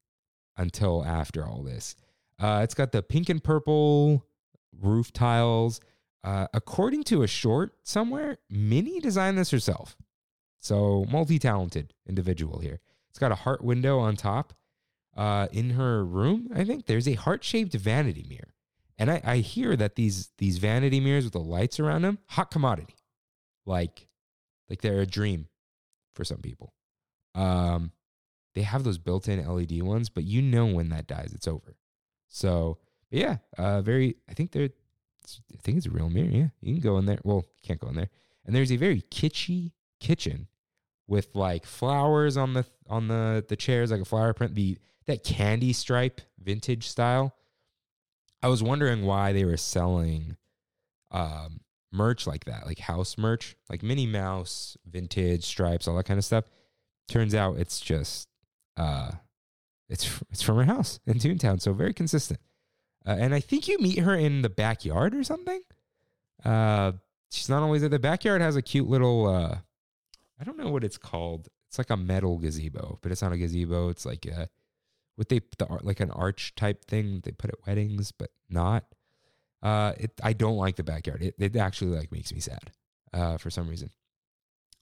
until after all this. Uh, it's got the pink and purple roof tiles. Uh, according to a short somewhere, Minnie designed this herself. So multi talented individual here. It's got a heart window on top. Uh, in her room, I think there's a heart shaped vanity mirror. And I, I hear that these these vanity mirrors with the lights around them, hot commodity. Like like they're a dream for some people. Um, they have those built-in LED ones, but you know when that dies, it's over. So, yeah, uh, very. I think they're. I think it's a real mirror. Yeah, you can go in there. Well, you can't go in there. And there's a very kitschy kitchen with like flowers on the on the the chairs, like a flower print. The that candy stripe vintage style. I was wondering why they were selling um, merch like that, like house merch, like Minnie Mouse, vintage stripes, all that kind of stuff. Turns out it's just uh, it's it's from her house in Toontown, so very consistent. Uh, and I think you meet her in the backyard or something. Uh, she's not always at the backyard. Has a cute little uh, I don't know what it's called. It's like a metal gazebo, but it's not a gazebo. It's like a what they the like an arch type thing they put at weddings, but not. Uh, it I don't like the backyard. It it actually like makes me sad, uh, for some reason.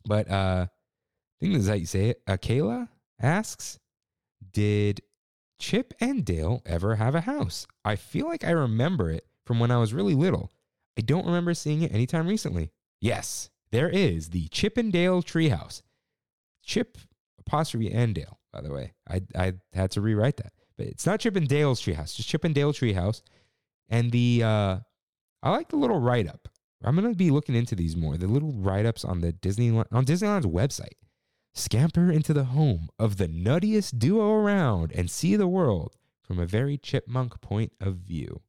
But uh, I think this is how you say it. Uh, Kayla asks, "Did Chip and Dale ever have a house? I feel like I remember it from when I was really little. I don't remember seeing it anytime recently. Yes, there is the Chip and Dale treehouse. Chip apostrophe and Dale, by the way. I I had to rewrite that. But it's not Chip and Dale's treehouse, just Chip and Dale treehouse. And the uh I like the little write up. I'm gonna be looking into these more. The little write ups on the Disney on Disneyland's website. Scamper into the home of the nuttiest duo around and see the world from a very chipmunk point of view.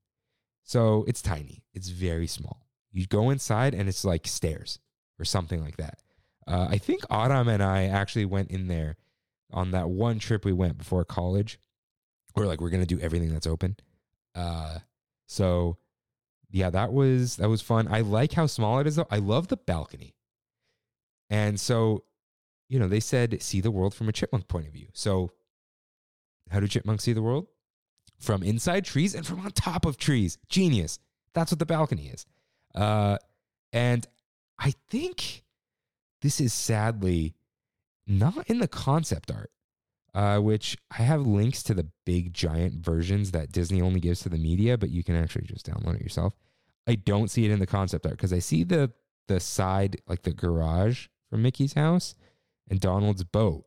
So it's tiny. It's very small. You go inside and it's like stairs or something like that. Uh, I think Autumn and I actually went in there on that one trip we went before college. We're like, we're gonna do everything that's open. Uh, so yeah, that was that was fun. I like how small it is though. I love the balcony. And so, you know, they said see the world from a chipmunk point of view. So how do chipmunks see the world? From inside trees and from on top of trees. Genius. That's what the balcony is. Uh, and I think this is sadly not in the concept art, uh, which I have links to the big giant versions that Disney only gives to the media, but you can actually just download it yourself. I don't see it in the concept art because I see the the side like the garage from Mickey's house and Donald's boat.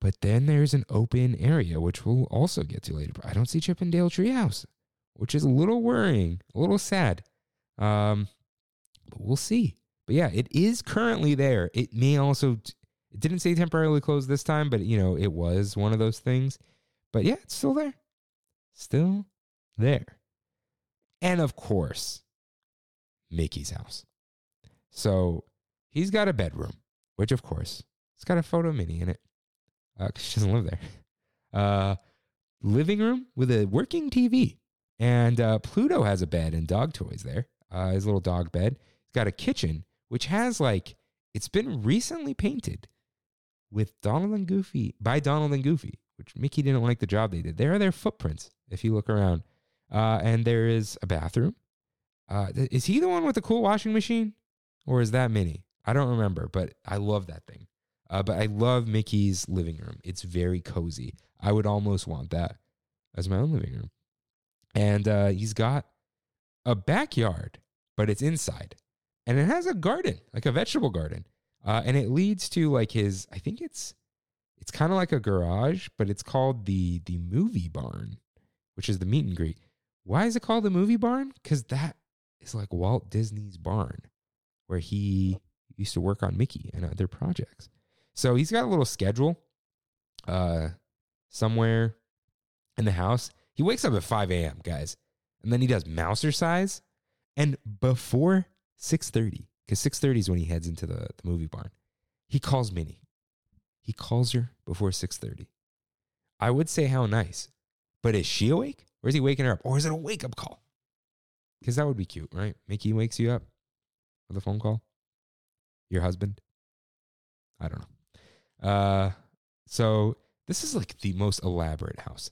But then there's an open area, which we'll also get to later. But I don't see Chip and Dale Treehouse, which is a little worrying, a little sad. Um, but we'll see. But yeah, it is currently there. It may also, it didn't say temporarily closed this time, but you know, it was one of those things. But yeah, it's still there. Still there. And of course, Mickey's house. So he's got a bedroom, which of course, it's got a photo Minnie in it. Uh, 'cause she doesn't live there. Uh, living room with a working TV. And uh, Pluto has a bed and dog toys there. Uh, his little dog bed. He's got a kitchen, which has like, it's been recently painted with Donald and Goofy, by Donald and Goofy, which Mickey didn't like the job they did. There are their footprints if you look around. Uh, and there is a bathroom. Uh, is he the one with the cool washing machine? Or is that Minnie? I don't remember, but I love that thing. Uh, but I love Mickey's living room. It's very cozy. I would almost want that as my own living room. And uh, he's got a backyard, but it's inside. And it has a garden, like a vegetable garden. Uh, and it leads to like his, I think it's, it's kind of like a garage, but it's called the the movie barn, which is the meet and greet. Why is it called the movie barn? Because that is like Walt Disney's barn, where he used to work on Mickey and other projects. So he's got a little schedule uh, somewhere in the house. He wakes up at 5 a.m., guys, and then he does Mousercise. And before 6.30, because 6.30 is when he heads into the, the movie barn, he calls Minnie. He calls her before 6.30. I would say how nice. But is she awake? Or is he waking her up? Or is it a wake-up call? Because that would be cute, right? Mickey wakes you up with a phone call. Your husband. I don't know. Uh, so this is like the most elaborate house.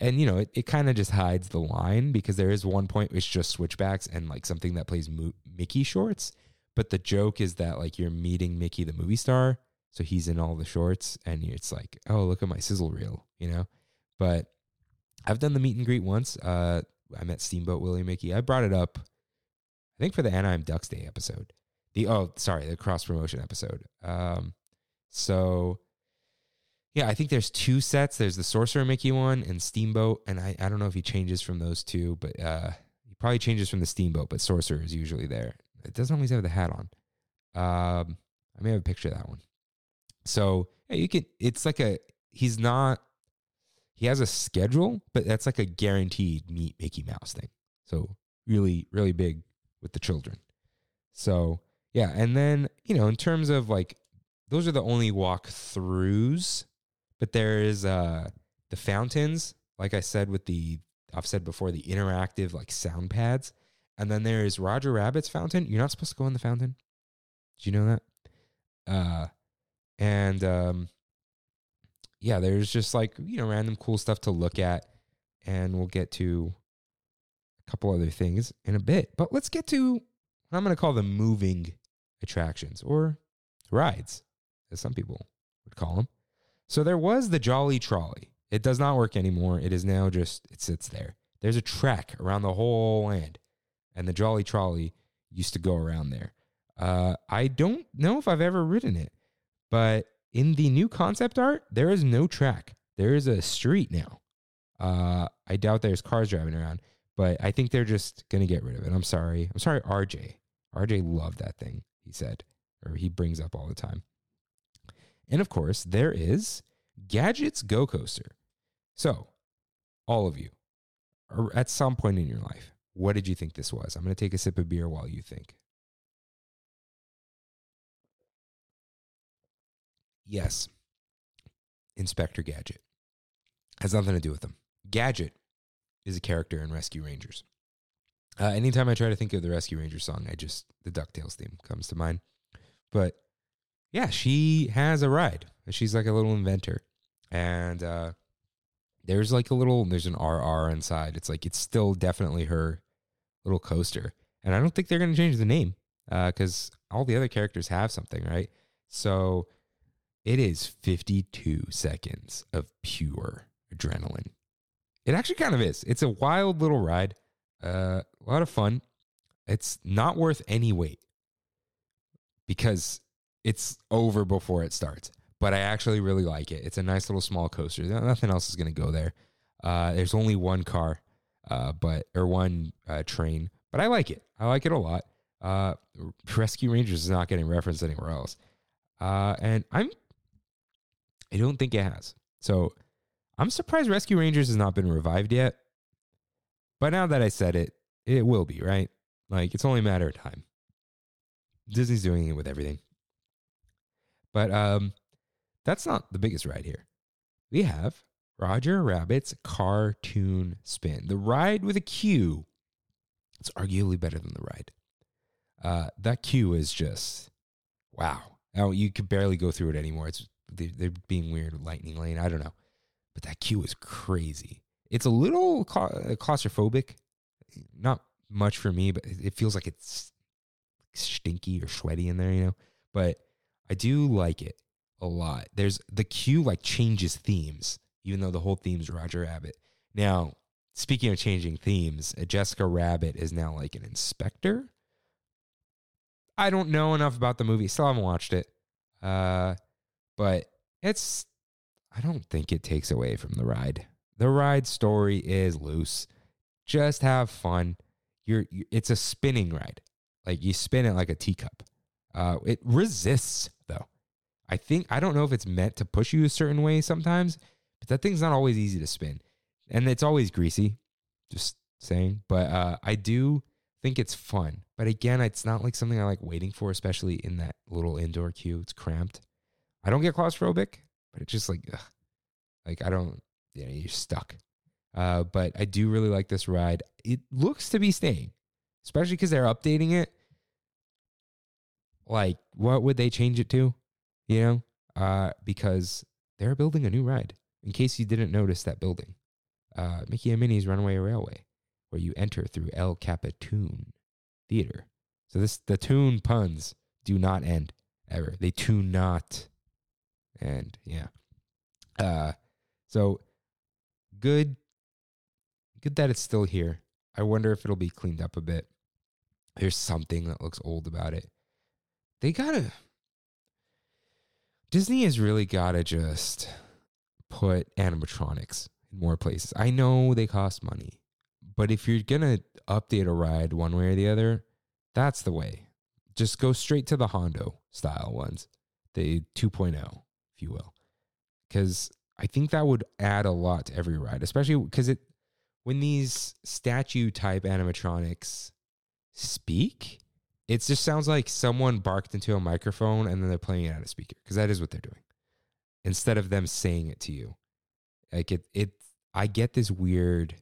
And you know, it, it kind of just hides the line because there is one point it's just switchbacks and like something that plays Mo- Mickey shorts. But the joke is that like you're meeting Mickey the movie star, so he's in all the shorts, and it's like, oh, look at my sizzle reel, you know. But I've done the meet and greet once. Uh, I met Steamboat Willie Mickey. I brought it up, I think for the Anaheim Ducks Day episode. The oh, sorry, the cross promotion episode. Um, so yeah, I think there's two sets. There's the Sorcerer Mickey one and Steamboat, and I, I don't know if he changes from those two, but uh, he probably changes from the Steamboat, but Sorcerer is usually there. It doesn't always have the hat on. Um, I may have a picture of that one. So yeah, you can. It's like a. He's not. He has a schedule, but that's like a guaranteed meet Mickey Mouse thing. So really, really big with the children. So yeah, and then you know, in terms of like, those are the only walkthroughs, but there is uh the fountains, like I said with the I've said before, the interactive like sound pads, and then there is Roger Rabbit's fountain. You're not supposed to go in the fountain. Did you know that? Uh, and um, yeah, there's just like you know random cool stuff to look at, and we'll get to a couple other things in a bit. But let's get to what I'm going to call the moving attractions or rides, as some people would call them. So there was the Jolly Trolley. It does not work anymore. It is now just it sits there. There's a track around the whole land, and the Jolly Trolley used to go around there. Uh, I don't know if I've ever ridden it, but in the new concept art, there is no track. There is a street now. Uh, I doubt there's cars driving around, but I think they're just gonna get rid of it. I'm sorry. I'm sorry, RJ. RJ loved that thing. He said, or he brings up all the time. And of course, there is Gadget's Go Coaster. So, all of you, at some point in your life, what did you think this was? I'm going to take a sip of beer while you think. Yes, Inspector Gadget has nothing to do with them. Gadget is a character in Rescue Rangers. Uh, anytime I try to think of the Rescue Rangers song, I just the Ducktales theme comes to mind. But yeah, she has a ride. She's like a little inventor, and uh, there's like a little there's an RR inside. It's like it's still definitely her little coaster, and I don't think they're gonna change the name because all the other characters have something, right? So it is 52 seconds of pure adrenaline. It actually kind of is. It's a wild little ride, uh, a lot of fun. It's not worth any wait because it's over before it starts. But I actually really like it. It's a nice little small coaster. Nothing else is going to go there. Uh, there's only one car, uh, but or one uh, train, but I like it. I like it a lot. Uh, Rescue Rangers is not getting referenced anywhere else, uh, and I'm. I don't think it has. So I'm surprised Rescue Rangers has not been revived yet. But now that I said it, it will be right. Like it's only a matter of time. Disney's doing it with everything. But um, that's not the biggest ride here. We have Roger Rabbit's Cartoon Spin, the ride with a queue. It's arguably better than the ride. Uh, that queue is just wow. Now you could barely go through it anymore. It's they're, they're being weird Lightning Lane. I don't know, but that queue is crazy. It's a little claustrophobic. Not much for me, but it feels like it's stinky or sweaty in there, you know. But I do like it a lot. There's the queue like changes themes, even though the whole theme's Roger Rabbit. Now, speaking of changing themes, Jessica Rabbit is now like an inspector. I don't know enough about the movie. Still haven't watched it. Uh, but it's I don't think it takes away from the ride. The ride story is loose. Just have fun. You're, it's a spinning ride. Like you spin it like a teacup. Uh, it resists. I think I don't know if it's meant to push you a certain way sometimes, but that thing's not always easy to spin, and it's always greasy. Just saying, but uh, I do think it's fun. But again, it's not like something I like waiting for, especially in that little indoor queue. It's cramped. I don't get claustrophobic, but it's just like, ugh. like I don't, you know, you're stuck. Uh, but I do really like this ride. It looks to be staying, especially because they're updating it. Like, what would they change it to? You know, uh, because they're building a new ride. In case you didn't notice that building, uh, Mickey and Minnie's Runaway Railway, where you enter through El CapiTOON Theater. So this the tune puns do not end ever. They tune not. And yeah. Uh so good good that it's still here. I wonder if it'll be cleaned up a bit. There's something that looks old about it. They gotta Disney has really gotta just put animatronics in more places. I know they cost money, but if you're gonna update a ride one way or the other, that's the way. Just go straight to the Hondo style ones, the 2.0, if you will, because I think that would add a lot to every ride, especially because it when these statue type animatronics speak, it just sounds like someone barked into a microphone and then they're playing it at a speaker because that is what they're doing instead of them saying it to you. Like it, it. I get this weird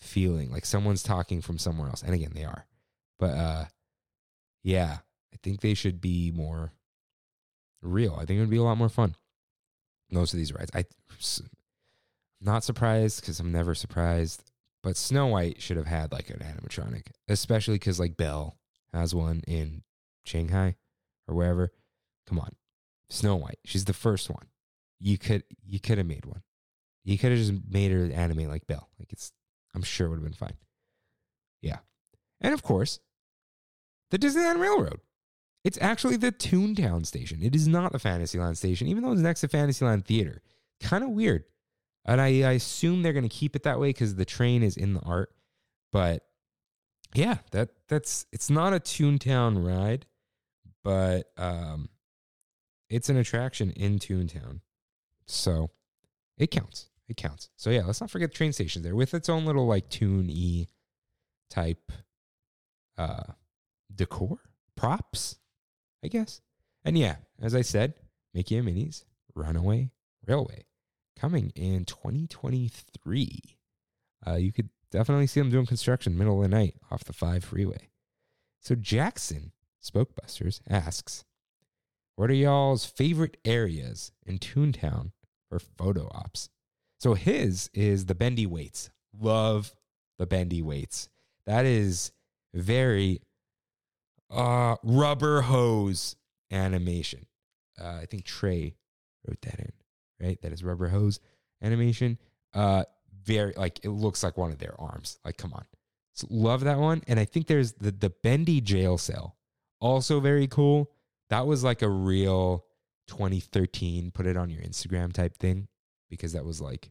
feeling like someone's talking from somewhere else, and again, they are. But uh, yeah, I think they should be more real. I think it would be a lot more fun. Most of these rides, I not surprised because I'm never surprised. But Snow White should have had like an animatronic, especially because like Belle has one in Shanghai or wherever. Come on, Snow White. She's the first one. You could you could have made one. You could have just made her anime like Belle. Like it's, I'm sure it would have been fine. Yeah, and of course, the Disneyland Railroad. It's actually the Toontown station. It is not the Fantasyland station, even though it's next to Fantasyland Theater. Kind of weird. And I, I assume they're going to keep it that way because the train is in the art. But yeah, that that's it's not a Toontown ride, but um, it's an attraction in Toontown, so it counts. It counts. So yeah, let's not forget the train station there with its own little like Toon E type uh decor props, I guess. And yeah, as I said, Mickey and Minnie's Runaway Railway coming in 2023. Uh, you could definitely see them doing construction middle of the night off the 5 freeway. So Jackson, Spokebusters, asks, What are y'all's favorite areas in Toontown for photo ops? So his is the bendy weights. Love the bendy weights. That is very uh, rubber hose animation. Uh, I think Trey wrote that in, right? That is rubber hose animation. Uh, very like it looks like one of their arms. Like, come on, so love that one. And I think there's the the bendy jail cell, also very cool. That was like a real 2013 put it on your Instagram type thing because that was like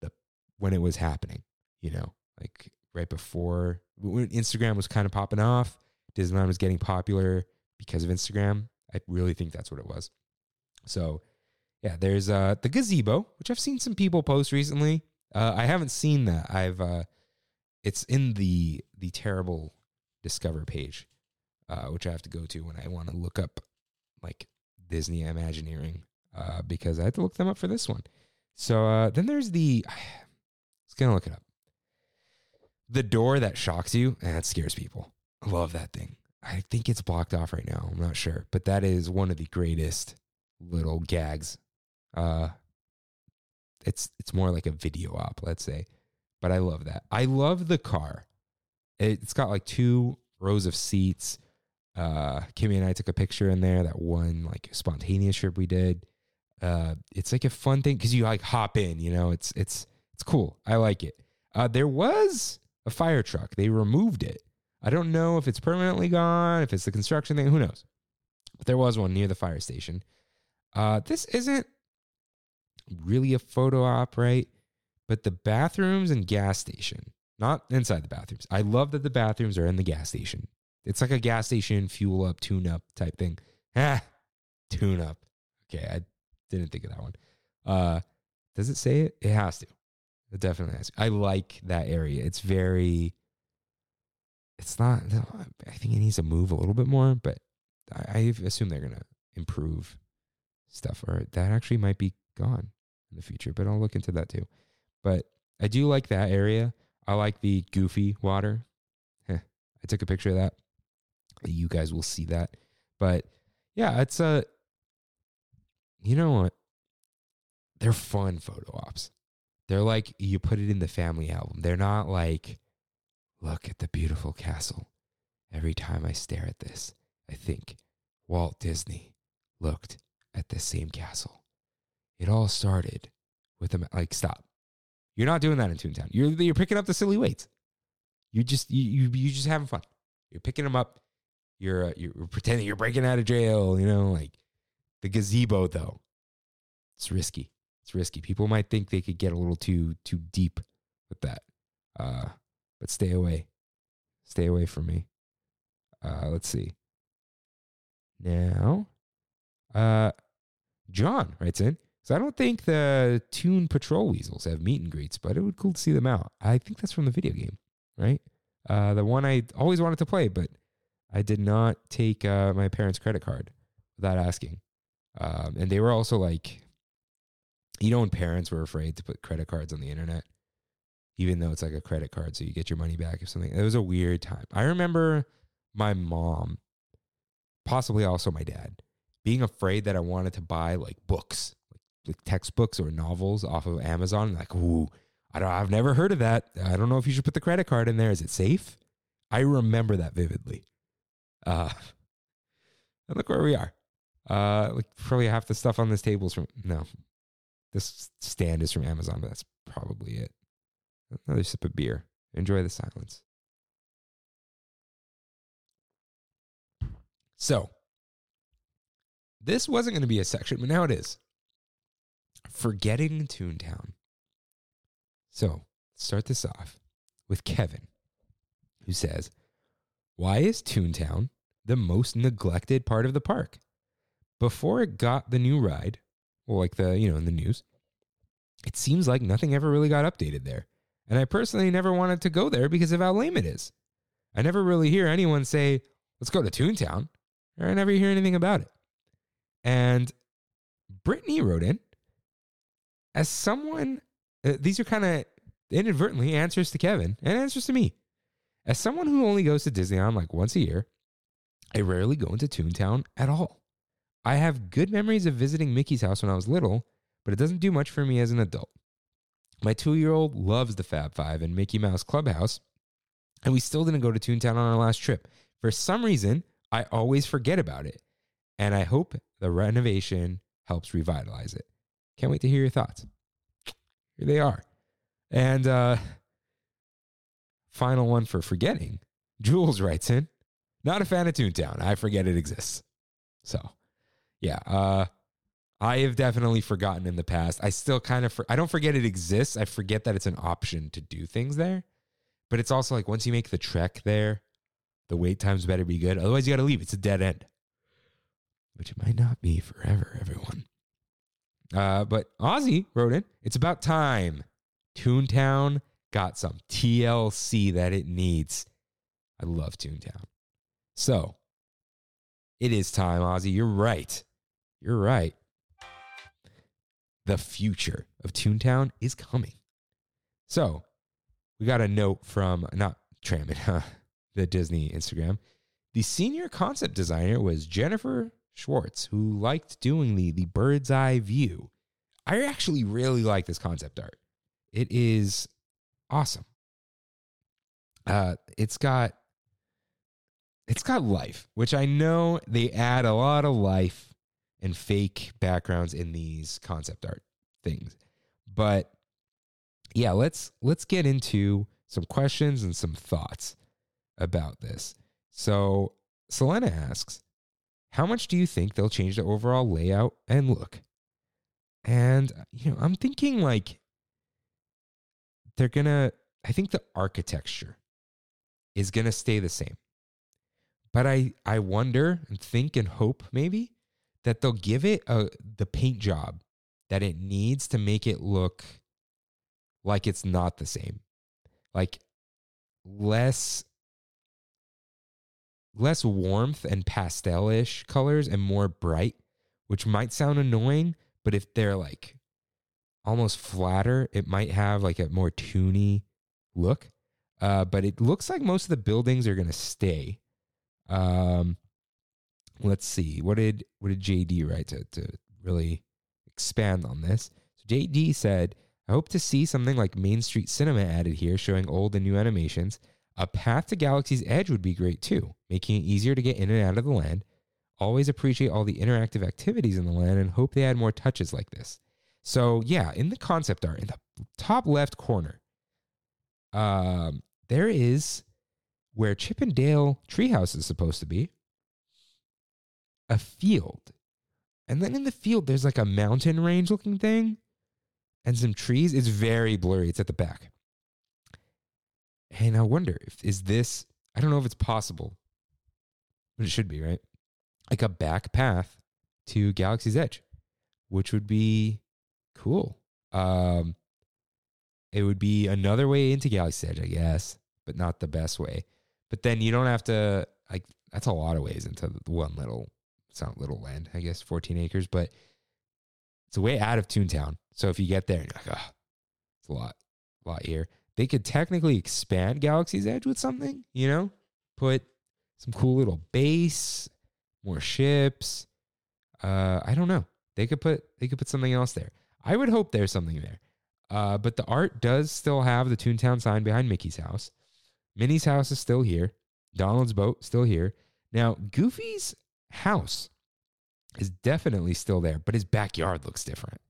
the when it was happening, you know, like right before when Instagram was kind of popping off, Disneyland was getting popular because of Instagram. I really think that's what it was. So, yeah, there's uh the gazebo, which I've seen some people post recently. Uh, I haven't seen that. I've uh, it's in the the terrible discover page, uh, which I have to go to when I want to look up like Disney Imagineering, uh, because I had to look them up for this one. So uh, then there's the. (sighs) Let's gonna look it up. The door that shocks you, and that scares people. I love that thing. I think it's blocked off right now. I'm not sure, but that is one of the greatest little gags. Uh, it's it's more like a video op, let's say, but I love that. I love the car. It's got like two rows of seats. Uh, Kimmy and I took a picture in there. That one like spontaneous trip we did. Uh, it's like a fun thing because you like hop in. You know, it's it's it's cool. I like it. Uh, there was a fire truck. They removed it. I don't know if it's permanently gone, if it's the construction thing, who knows? But there was one near the fire station. Uh, this isn't really a photo op, right? But the bathrooms and gas station, not inside the bathrooms. I love that the bathrooms are in the gas station. It's like a gas station fuel up, tune up type thing. (laughs) Ah, tune up. Okay, I didn't think of that one. Uh, does it say it? It has to. It definitely has. To. I like that area. It's very it's not. I think it needs to move a little bit more, but I, I assume they're gonna improve stuff, or that actually might be gone in the future. But I'll look into that too. But I do like that area. I like the goofy water. Heh, I took a picture of that. You guys will see that. But yeah, it's a. You know what? They're fun photo ops. They're like you put it in the family album. They're not like Look at the beautiful castle. Every time I stare at this, I think Walt Disney looked at the same castle. It all started with a like stop. You're not doing that in Toontown. You're you're picking up the silly weights. You just you you you just having fun. You're picking them up. You're uh, you're pretending you're breaking out of jail. You know, like the gazebo though. It's risky. It's risky. People might think they could get a little too too deep with that. Uh, but stay away. Stay away from me. Uh, let's see. Now, uh, John writes in. So I don't think the Toon Patrol Weasels have meet and greets, but it would cool to see them out. I think that's from the video game, right? Uh, the one I always wanted to play, but I did not take uh, my parents' credit card without asking. Um, and they were also like, you know, when parents were afraid to put credit cards on the internet, even though it's like a credit card, so you get your money back or something. It was a weird time. I remember my mom, possibly also my dad, being afraid that I wanted to buy like books, like textbooks or novels off of Amazon. Like, ooh, I don't, I've never heard of that. I don't know if you should put the credit card in there. Is it safe? I remember that vividly. Uh, (laughs) and look where we are. Uh, like probably half the stuff on this table is from no, this stand is from Amazon, but that's probably it. Another sip of beer. Enjoy the silence. So, this wasn't going to be a section, but now it is. Forgetting Toontown. So, start this off with Kevin, who says, Why is Toontown the most neglected part of the park? Before it got the new ride, well, like the, you know, in the news, it seems like nothing ever really got updated there. And I personally never wanted to go there because of how lame it is. I never really hear anyone say, let's go to Toontown. Or I never hear anything about it. And Brittany wrote in, as someone, uh, these are kind of inadvertently answers to Kevin and answers to me. As someone who only goes to Disneyland like once a year, I rarely go into Toontown at all. I have good memories of visiting Mickey's house when I was little, but it doesn't do much for me as an adult. My two year old loves the Fab Five and Mickey Mouse Clubhouse, and we still didn't go to Toontown on our last trip. For some reason, I always forget about it, and I hope the renovation helps revitalize it. Can't wait to hear your thoughts. Here they are. And uh final one for forgetting. Jules writes in, not a fan of Toontown. I forget it exists. So, yeah, uh I have definitely forgotten in the past. I still kind of for, I don't forget it exists. I forget that it's an option to do things there. But it's also like once you make the trek there, the wait times better be good. Otherwise, you got to leave. It's a dead end, which it might not be forever, everyone. Uh, but Ozzy wrote in, it's about time. Toontown got some TLC that it needs. I love Toontown. So it is time, Ozzy. You're right. You're right. The future of Toontown is coming. So we got a note from not Trammin, huh? (laughs) the Disney Instagram. The senior concept designer was Jennifer Schwartz, who liked doing the the bird's eye view. I actually really like this concept art. It is awesome. Uh, it's got it's got life, which I know they add a lot of life and fake backgrounds in these concept art things. But yeah, let's let's get into some questions and some thoughts about this. So Selena asks, how much do you think they'll change the overall layout and look? And uh, you know, I'm thinking like they're gonna I think the architecture is gonna stay the same. But I I wonder and think and hope maybe that they'll give it a the paint job that it needs to make it look like it's not the same. Like less less warmth and pastel-ish colors and more bright, which might sound annoying, but if they're like almost flatter, it might have like a more toony look. Uh, but it looks like most of the buildings are gonna stay. Um, let's see. What did what did JD write to to really expand on this? So JD said, "I hope to see something like Main Street Cinema added here, showing old and new animations. A path to Galaxy's Edge would be great too, making it easier to get in and out of the land. Always appreciate all the interactive activities in the land, and hope they add more touches like this." So yeah, in the concept art, in the top left corner, um, there is where Chip and Dale Treehouse is supposed to be a field. And then in the field, there's like a mountain range looking thing and some trees. It's very blurry. It's at the back. And I wonder if is this, I don't know if it's possible, but it should be, right? Like a back path to Galaxy's Edge, which would be cool. Um, it would be another way into Galaxy's Edge, I guess, but not the best way. But then you don't have to like that's a lot of ways into the one little it's not little land, I guess, 14 acres, but it's a way out of Toontown. So if you get there you're like, oh, it's a lot, a lot here. They could technically expand Galaxy's Edge with something, you know, put some cool little base, more ships. Uh, I don't know. They could put they could put something else there. I would hope there's something there. Uh, but the art does still have the Toontown sign behind Mickey's house. Minnie's house is still here. Donald's boat still here. Now, Goofy's house is definitely still there, but his backyard looks different.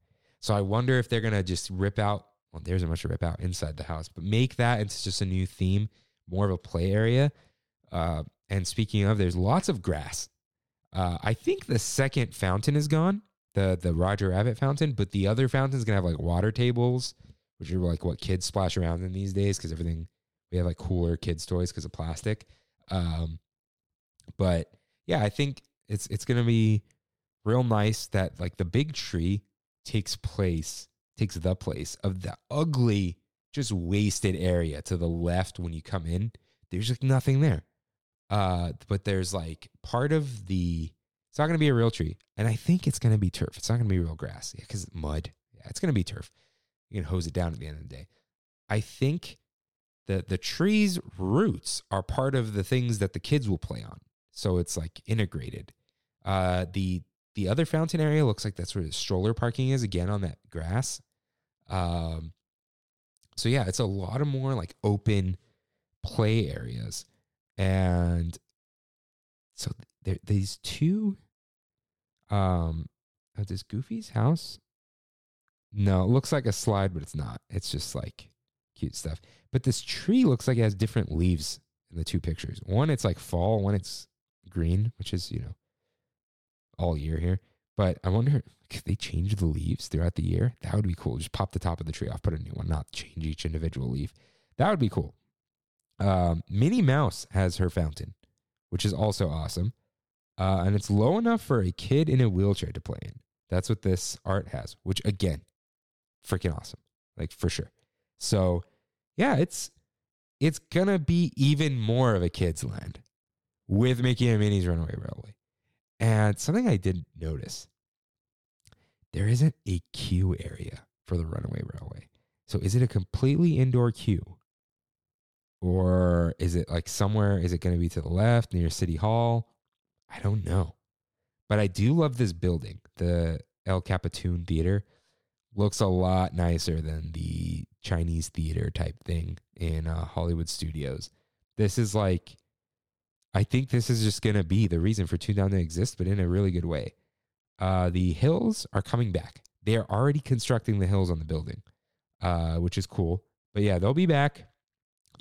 So I wonder if they're gonna just rip out. Well, there's a bunch of rip out inside the house, but make that into just a new theme, more of a play area. Uh, and speaking of, there's lots of grass. Uh, I think the second fountain is gone, the the Roger Rabbit fountain, but the other fountain's gonna have like water tables, which are like what kids splash around in these days because everything we have like cooler kids toys because of plastic. Um, but yeah, I think it's it's gonna be real nice that like the big tree takes place takes the place of the ugly just wasted area to the left when you come in there's like nothing there. Uh but there's like part of the it's not going to be a real tree and i think it's going to be turf. It's not going to be real grass. Yeah because mud. Yeah it's going to be turf. You can hose it down at the end of the day. I think the the tree's roots are part of the things that the kids will play on. So it's like integrated. Uh the the other fountain area looks like that's where the stroller parking is again on that grass. Um, so yeah, it's a lot of more like open play areas, and so there these two. Um, oh, does Goofy's house? No, it looks like a slide, but it's not. It's just like cute stuff. But this tree looks like it has different leaves in the two pictures. One, it's like fall. One, it's green, which is you know all year here. But I wonder (laughs) could they change the leaves throughout the year? That would be cool. Just pop the top of the tree off, put a new one, not change each individual leaf. That would be cool. Um, Minnie Mouse has her fountain, which is also awesome. Uh, and it's low enough for a kid in a wheelchair to play in. That's what this art has, which again, freaking awesome. Like for sure. So yeah, it's it's gonna be even more of a kid's land with Mickey and Minnie's Runaway Railway. And something I didn't notice, there isn't a queue area for the Runaway Railway. So is it a completely indoor queue? Or is it like somewhere? Is it going to be to the left near City Hall? I don't know. But I do love this building. The El CapiTOON Theater looks a lot nicer than the Chinese theater type thing in uh, Hollywood studios. This is like, I think this is just going to be the reason for Toontown to exist, but in a really good way. Uh, the hills are coming back. They are already constructing the hills on the building, uh, which is cool. But yeah, they'll be back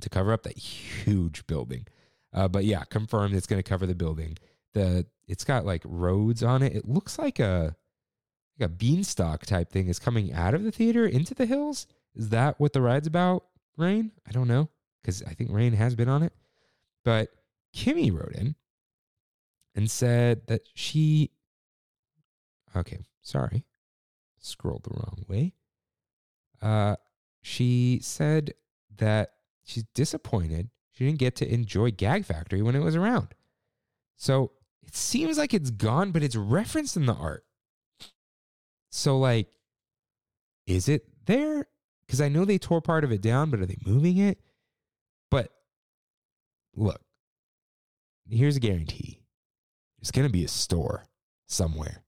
to cover up that huge building. Uh, but yeah, confirmed it's going to cover the building. The it's got like roads on it. It looks like a like a beanstalk type thing is coming out of the theater into the hills. Is that what the ride's about? Rain? I don't know because I think Rain has been on it. But Kimmy wrote in and said that she. Okay, sorry, scrolled the wrong way. Uh, she said that she's disappointed she didn't get to enjoy Gag Factory when it was around. So it seems like it's gone, but it's referenced in the art. So, like, is it there? Because I know they tore part of it down, but are they moving it? But look, here's a guarantee there's going to be a store somewhere.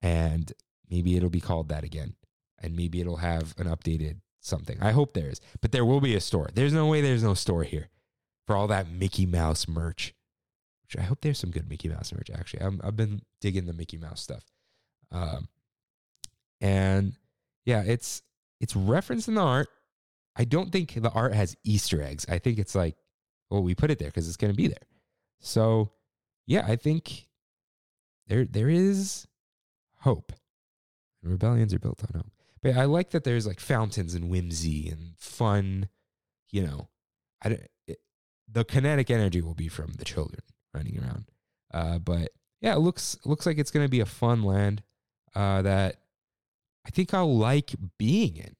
And maybe it'll be called that again. And maybe it'll have an updated something. I hope there is, but there will be a store. There's no way there's no store here for all that Mickey Mouse merch. Which I hope there's some good Mickey Mouse merch. Actually, i have been digging the Mickey Mouse stuff, um, and yeah, it's it's referenced in the art. I don't think the art has Easter eggs. I think it's like, well, we put it there because it's going to be there. So, yeah, I think there there is hope. Rebellions are built on hope. But I like that there's like fountains and whimsy and fun. You know, I it, the kinetic energy will be from the children running around. Uh, but yeah, it looks looks like it's gonna be a fun land uh, that I think I'll like being in,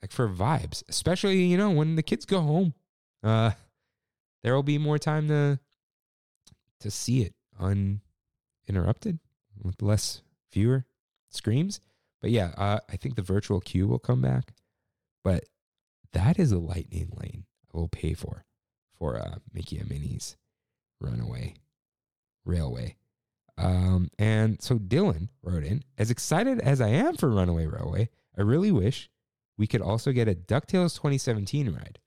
like for vibes, especially you know when the kids go home. Uh, there will be more time to to see it uninterrupted with less fewer screams. But yeah, uh, I think the virtual queue will come back. But that is a lightning lane I will pay for for uh, Mickey and Minnie's Runaway Railway. Um, and so Dylan wrote in, as excited as I am for Runaway Railway, I really wish we could also get a DuckTales 2017 ride.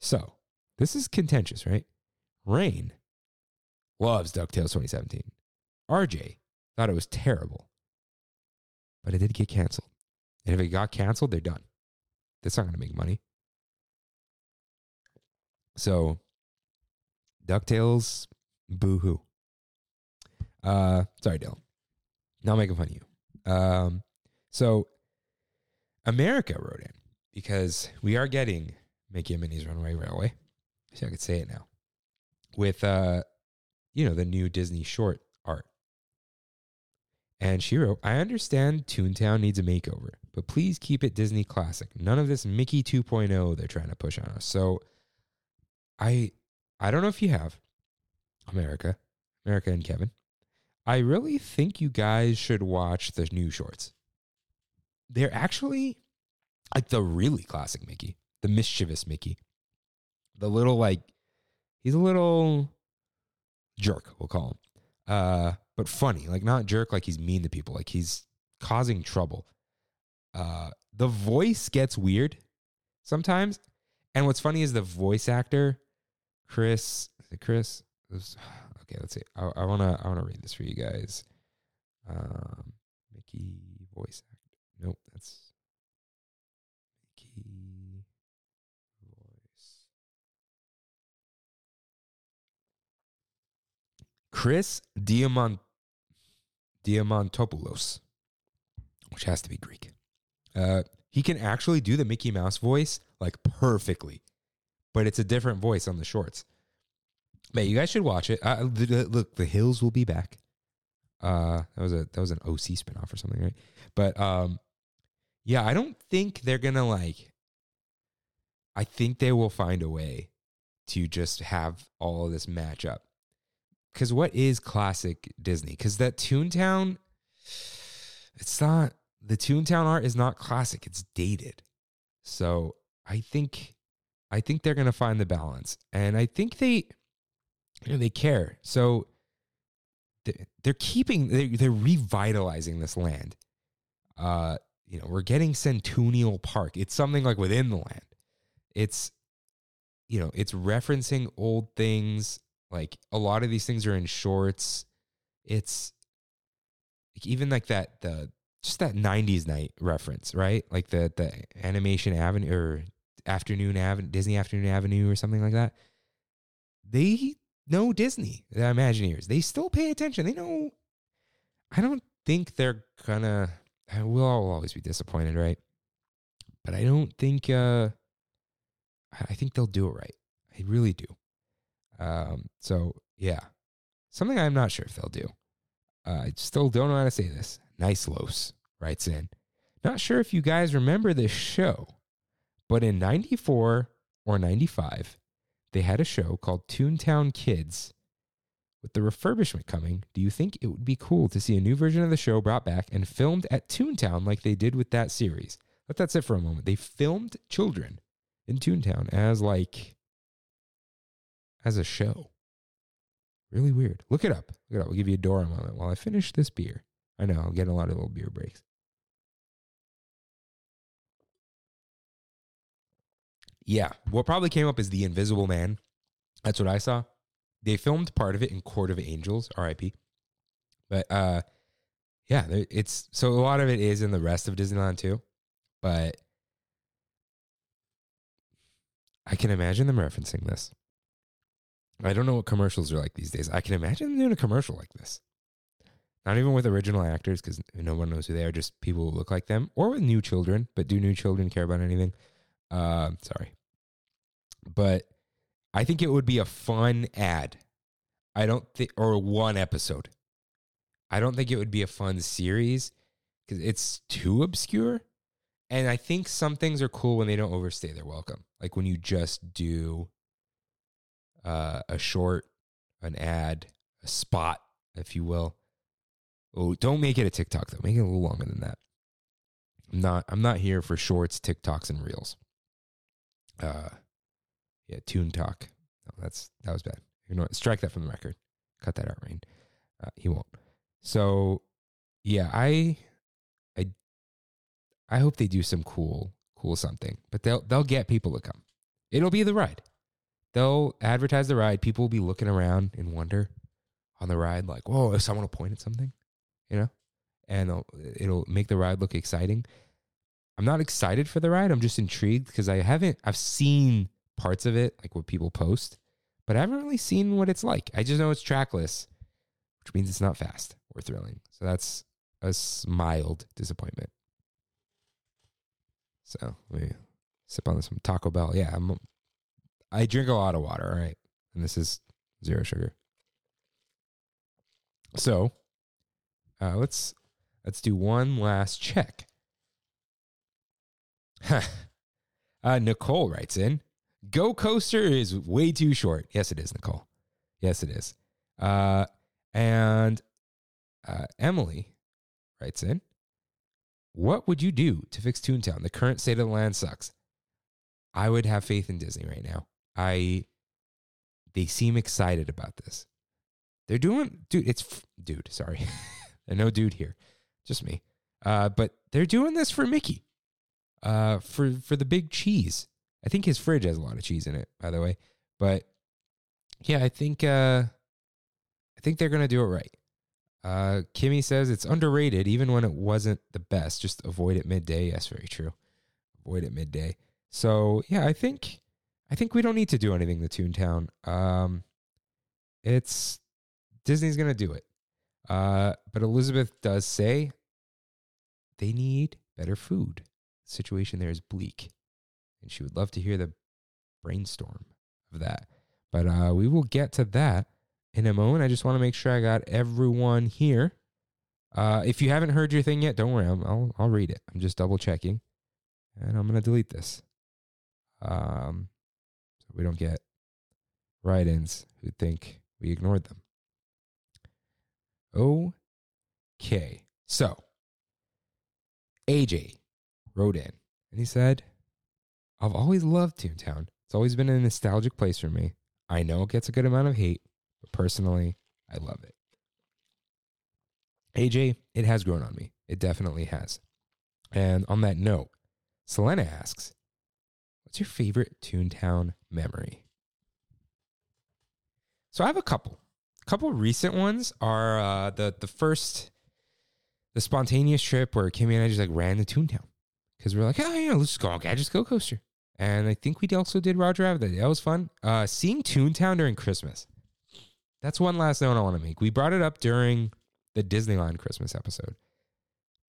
So this is contentious, right? Rain loves DuckTales 2017. RJ thought it was terrible but it did get canceled. And if it got canceled, they're done. That's not going to make money. So, DuckTales, boo hoo. Uh, sorry, Dylan. Not making fun of you. Um, so, America wrote in because we are getting Mickey and Minnie's Runaway Railway. See, I could say it now. With, uh, you know, the new Disney short art. And she wrote, I understand Toontown needs a makeover, but please keep it Disney classic. None of this Mickey 2.0 they're trying to push on us. So I I don't know if you have America, America and Kevin. I really think you guys should watch the new shorts. They're actually like the really classic Mickey, the mischievous Mickey. The little like he's a little jerk, we'll call him. Uh but funny, like not jerk, like he's mean to people, like he's causing trouble. Uh, the voice gets weird sometimes, and what's funny is the voice actor, Chris. Chris? (sighs) Okay, let's see. I, I wanna I wanna read this for you guys. Um, Mickey voice act. Nope, that's Chris Diamant Diamantopoulos, which has to be Greek. Uh, he can actually do the Mickey Mouse voice like perfectly, but it's a different voice on the shorts. But you guys should watch it. Uh, look, the Hills will be back. Uh, that was a that was an OC spinoff or something, right? But um, yeah, I don't think they're gonna like. I think they will find a way to just have all of this match up. Because what is classic Disney? Because that Toontown, it's not the Toontown art is not classic. It's dated. So I think, I think they're gonna find the balance, and I think they, you know, they care. So they- they're keeping, they're, they're revitalizing this land. Uh, you know, we're getting CenTOONial Park. It's something like within the land. It's, you know, it's referencing old things. Like a lot of these things are in shorts. It's like even like that the just that 90s night reference, right? Like the the animation avenue or afternoon avenue Disney afternoon avenue or something like that. They know Disney, the Imagineers. They still pay attention. They know I don't think they're gonna we'll all always be disappointed, right? But I don't think uh I I think they'll do it right. I really do. Um, so yeah, something I'm not sure if they'll do. Uh, I still don't know how to say this. Nice Los writes in. Not sure if you guys remember this show, but in 94 or 95, they had a show called Toontown Kids. With the refurbishment coming, do you think it would be cool to see a new version of the show brought back and filmed at Toontown like they did with that series? Let that sit for a moment. They filmed children in Toontown as like as a show. Really weird. Look it up. Look it up. We'll give you a door a moment while I finish this beer. I know I'm getting a lot of little beer breaks. Yeah, what probably came up is the Invisible Man. That's what I saw. They filmed part of it in Court of Angels, R.I.P. But uh, yeah, it's so a lot of it is in the rest of Disneyland too. But I can imagine them referencing this. I don't know what commercials are like these days. I can imagine them doing a commercial like this. Not even with original actors because no one knows who they are, just people who look like them, or with new children. But do new children care about anything? Uh, sorry. But I think it would be a fun ad. I don't think, or one episode. I don't think it would be a fun series because it's too obscure. And I think some things are cool when they don't overstay their welcome. Like when you just do uh, a short, an ad, a spot, if you will. Oh, don't make it a TikTok though. Make it a little longer than that. I'm not. I'm not here for shorts, TikToks, and reels. Uh, yeah, Toon Talk. No, that's that was bad. Ignore it. Strike that from the record. Cut that out, Rain. Uh, he won't. So, yeah, I, I, I hope they do some cool, cool something. But they'll they'll get people to come. It'll be the ride. They'll advertise the ride. People will be looking around in wonder on the ride, like, "Whoa!" If someone will point at something, you know, and it'll, make the ride look exciting. I'm not excited for the ride. I'm just intrigued because I haven't. I've seen parts of it, like what people post, but I haven't really seen what it's like. I just know it's trackless, which means it's not fast or thrilling. So that's a mild disappointment. So let me sip on some Taco Bell. Yeah, I'm. I drink a lot of water. All right, and this is zero sugar. So, uh, let's let's do one last check. (laughs) uh, Nicole writes in, "Go coaster is way too short." Yes, it is, Nicole. Yes, it is. Uh, and uh, Emily writes in, "What would you do to fix Toontown? The current state of the land sucks." I would have faith in Disney right now. I they seem excited about this. They're doing, dude. It's dude. Sorry, (laughs) no dude here, just me. Uh, but they're doing this for Mickey. Uh, for for the big cheese. I think his fridge has a lot of cheese in it, by the way. But yeah, I think uh, I think they're gonna do it right. Uh, Kimmy says it's underrated, even when it wasn't the best. Just avoid it midday. Yes, very true. Avoid it midday. So yeah, I think I think we don't need to do anything to Toontown. Um, it's Disney's gonna do it. Uh, but Elizabeth does say they need better food. The situation there is bleak, and she would love to hear the brainstorm of that. But uh, we will get to that in a moment. I just want to make sure I got everyone here. Uh, if you haven't heard your thing yet, don't worry. I'll, I'll, I'll read it. I'm just double checking, and I'm gonna delete this. Um, we don't get write-ins who think we ignored them. Okay, so AJ wrote in and he said, I've always loved Toontown. It's always been a nostalgic place for me. I know it gets a good amount of hate, but personally, I love it. AJ, it has grown on me. It definitely has. And on that note, Selena asks, What's your favorite Toontown memory? So I have a couple. A couple recent ones are uh, the the first the spontaneous trip where Kimmy and I just like ran to Toontown because we are like, oh yeah, let's go on Gadget's Go Coaster. And I think we also did Roger Rabbit. That, that was fun. Uh, seeing Toontown during Christmas. That's one last note I want to make. We brought it up during the Disneyland Christmas episode.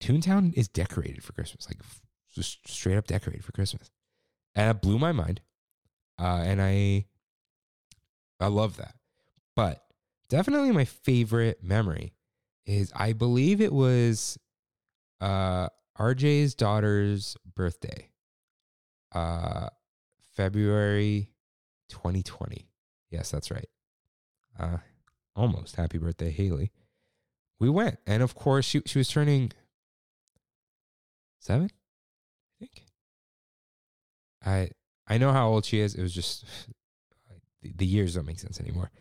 Toontown is decorated for Christmas, like just straight up decorated for Christmas, and it blew my mind. Uh, and I, I love that. But definitely my favorite memory is I believe it was uh, RJ's daughter's birthday, uh, February 2020. Yes, that's right. Uh, almost happy birthday, Haley. We went, and of course, she she was turning seven. I I know how old she is. It was just (sighs) the, years don't make sense anymore.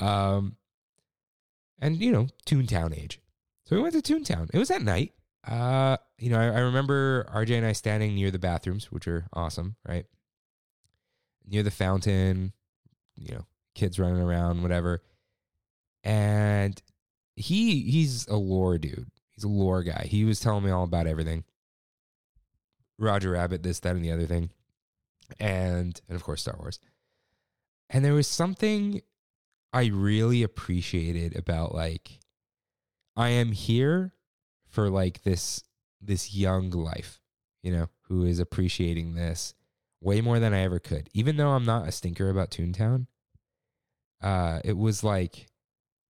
Um, and you know, Toontown age. So we went to Toontown. It was at night. Uh, you know, I, I remember RJ and I standing near the bathrooms, which are awesome, right? Near the fountain, you know, kids running around, whatever. And he he's a lore dude. He's a lore guy. He was telling me all about everything. Roger Rabbit, this, that, and the other thing. And and of course Star Wars. And there was something I really appreciated about like I am here for like this this young life, you know, who is appreciating this way more than I ever could. Even though I'm not a stinker about Toontown, uh, it was like,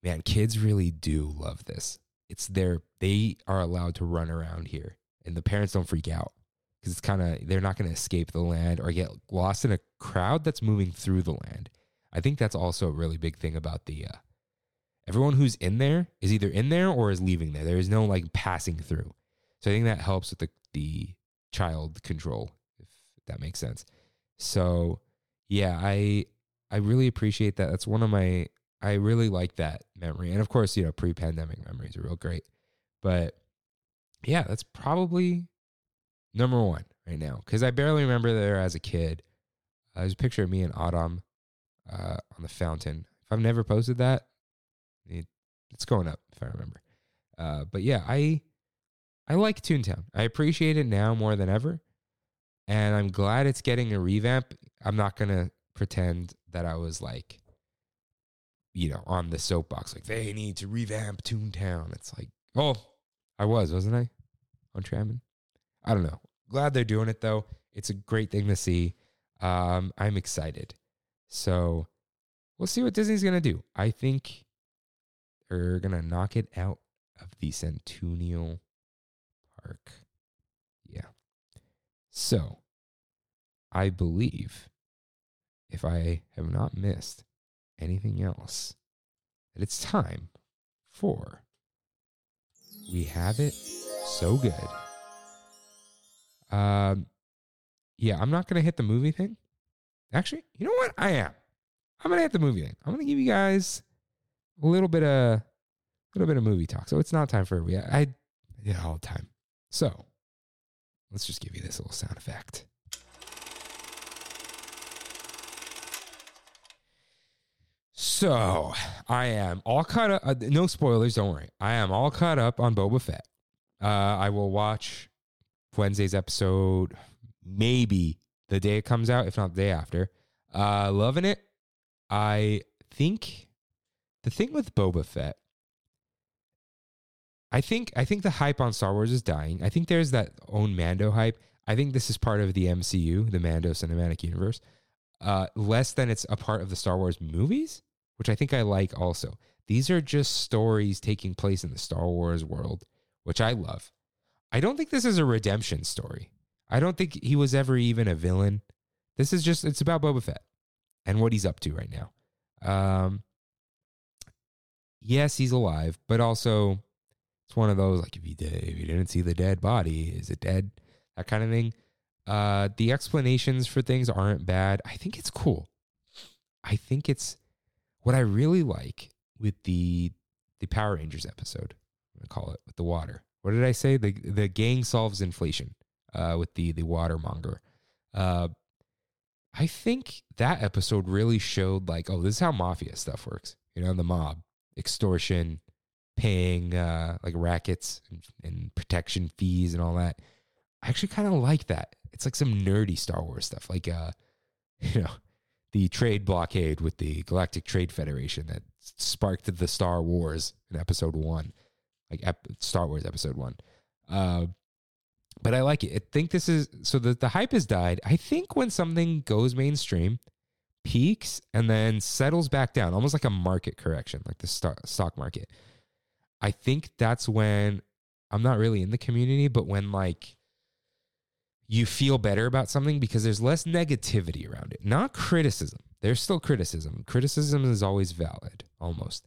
man, kids really do love this. It's their they are allowed to run around here, and the parents don't freak out because it's kind of they're not going to escape the land or get lost in a crowd that's moving through the land. I think that's also a really big thing about the uh, everyone who's in there is either in there or is leaving there. There is no like passing through. So I think that helps with the the child control, if that makes sense. So yeah, I I really appreciate that. That's one of my I really like that memory. And of course, you know, pre-pandemic memories are real great. But yeah, that's probably number one right now. Cause I barely remember there as a kid. Uh, there's a picture of me and Autumn uh, on the fountain. If I've never posted that, it, it's going up if I remember. Uh, but yeah, I I like Toontown. I appreciate it now more than ever, and I'm glad it's getting a revamp. I'm not gonna pretend that I was like, you know, on the soapbox like they need to revamp Toontown. It's like, oh, I was, wasn't I, on Trammin? I don't know. Glad they're doing it though. It's a great thing to see. Um, I'm excited. So we'll see what Disney's to do. I think they're to knock it out of the CenTOONial Park. Yeah. So I believe, if I have not missed anything else, that it's time for We Have It So Good. Um, yeah, I'm not to hit the movie thing Actually, you know what? I am. I'm gonna hit the movie thing. I'm gonna give you guys a little bit of a little bit of movie talk. So it's not time for we. I, I did all the time. So let's just give you this little sound effect. So I am all caught up. Uh, no spoilers, don't worry. I am all caught up on Boba Fett. Uh, I will watch Wednesday's episode, maybe the day it comes out, if not the day after. Uh, loving it. I think the thing with Boba Fett, I think I think the hype on Star Wars is dying. I think there's that own Mando hype. I think this is part of the MCU, the Mando Cinematic Universe, uh, less than it's a part of the Star Wars movies, which I think I like also. These are just stories taking place in the Star Wars world, which I love. I don't think this is a redemption story. I don't think he was ever even a villain. This is just it's about Boba Fett and what he's up to right now. Um, yes, he's alive, but also it's one of those like if you did, if you didn't see the dead body, is it dead? That kind of thing. Uh, the explanations for things aren't bad. I think it's cool. I think it's what I really like with the the Power Rangers episode. I'm gonna call it with the water. What did I say? The the gang solves inflation uh, with the the watermonger. Uh, I think that episode really showed like, oh, this is how mafia stuff works. You know, the mob, extortion, paying uh, like rackets and, and protection fees and all that. I actually kind of like that. It's like some nerdy Star Wars stuff, like uh, (laughs) you know, the trade blockade with the Galactic Trade Federation that sparked the Star Wars in Episode One, like ep- Star Wars Episode One. Uh, but I like it. I think this is so the the hype has died. I think when something goes mainstream, peaks and then settles back down, almost like a market correction, like the stock stock market. I think that's when I'm not really in the community, but when like you feel better about something because there's less negativity around it, not criticism. There's still criticism. Criticism is always valid, almost.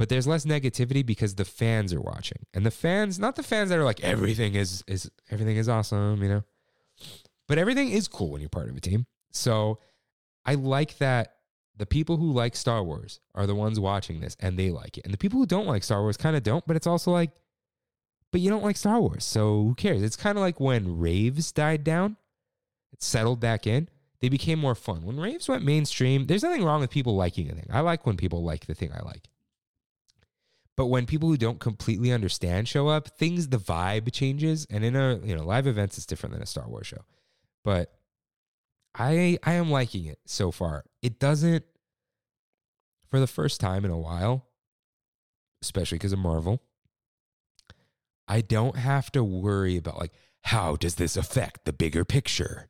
But there's less negativity because the fans are watching. And the fans, not the fans that are like everything is is everything is awesome, you know. But everything is cool when you're part of a team. So I like that the people who like Star Wars are the ones watching this and they like it. And the people who don't like Star Wars kind of don't, but it's also like but you don't like Star Wars, so who cares? It's kind of like when raves died down, it settled back in. They became more fun. When raves went mainstream, there's nothing wrong with people liking a thing. I like when people like the thing I like. But when people who don't completely understand show up, things the vibe changes. And in a you know live events, it's different than a Star Wars show. But I I am liking it so far. It doesn't for the first time in a while, especially because of Marvel. I don't have to worry about like how does this affect the bigger picture?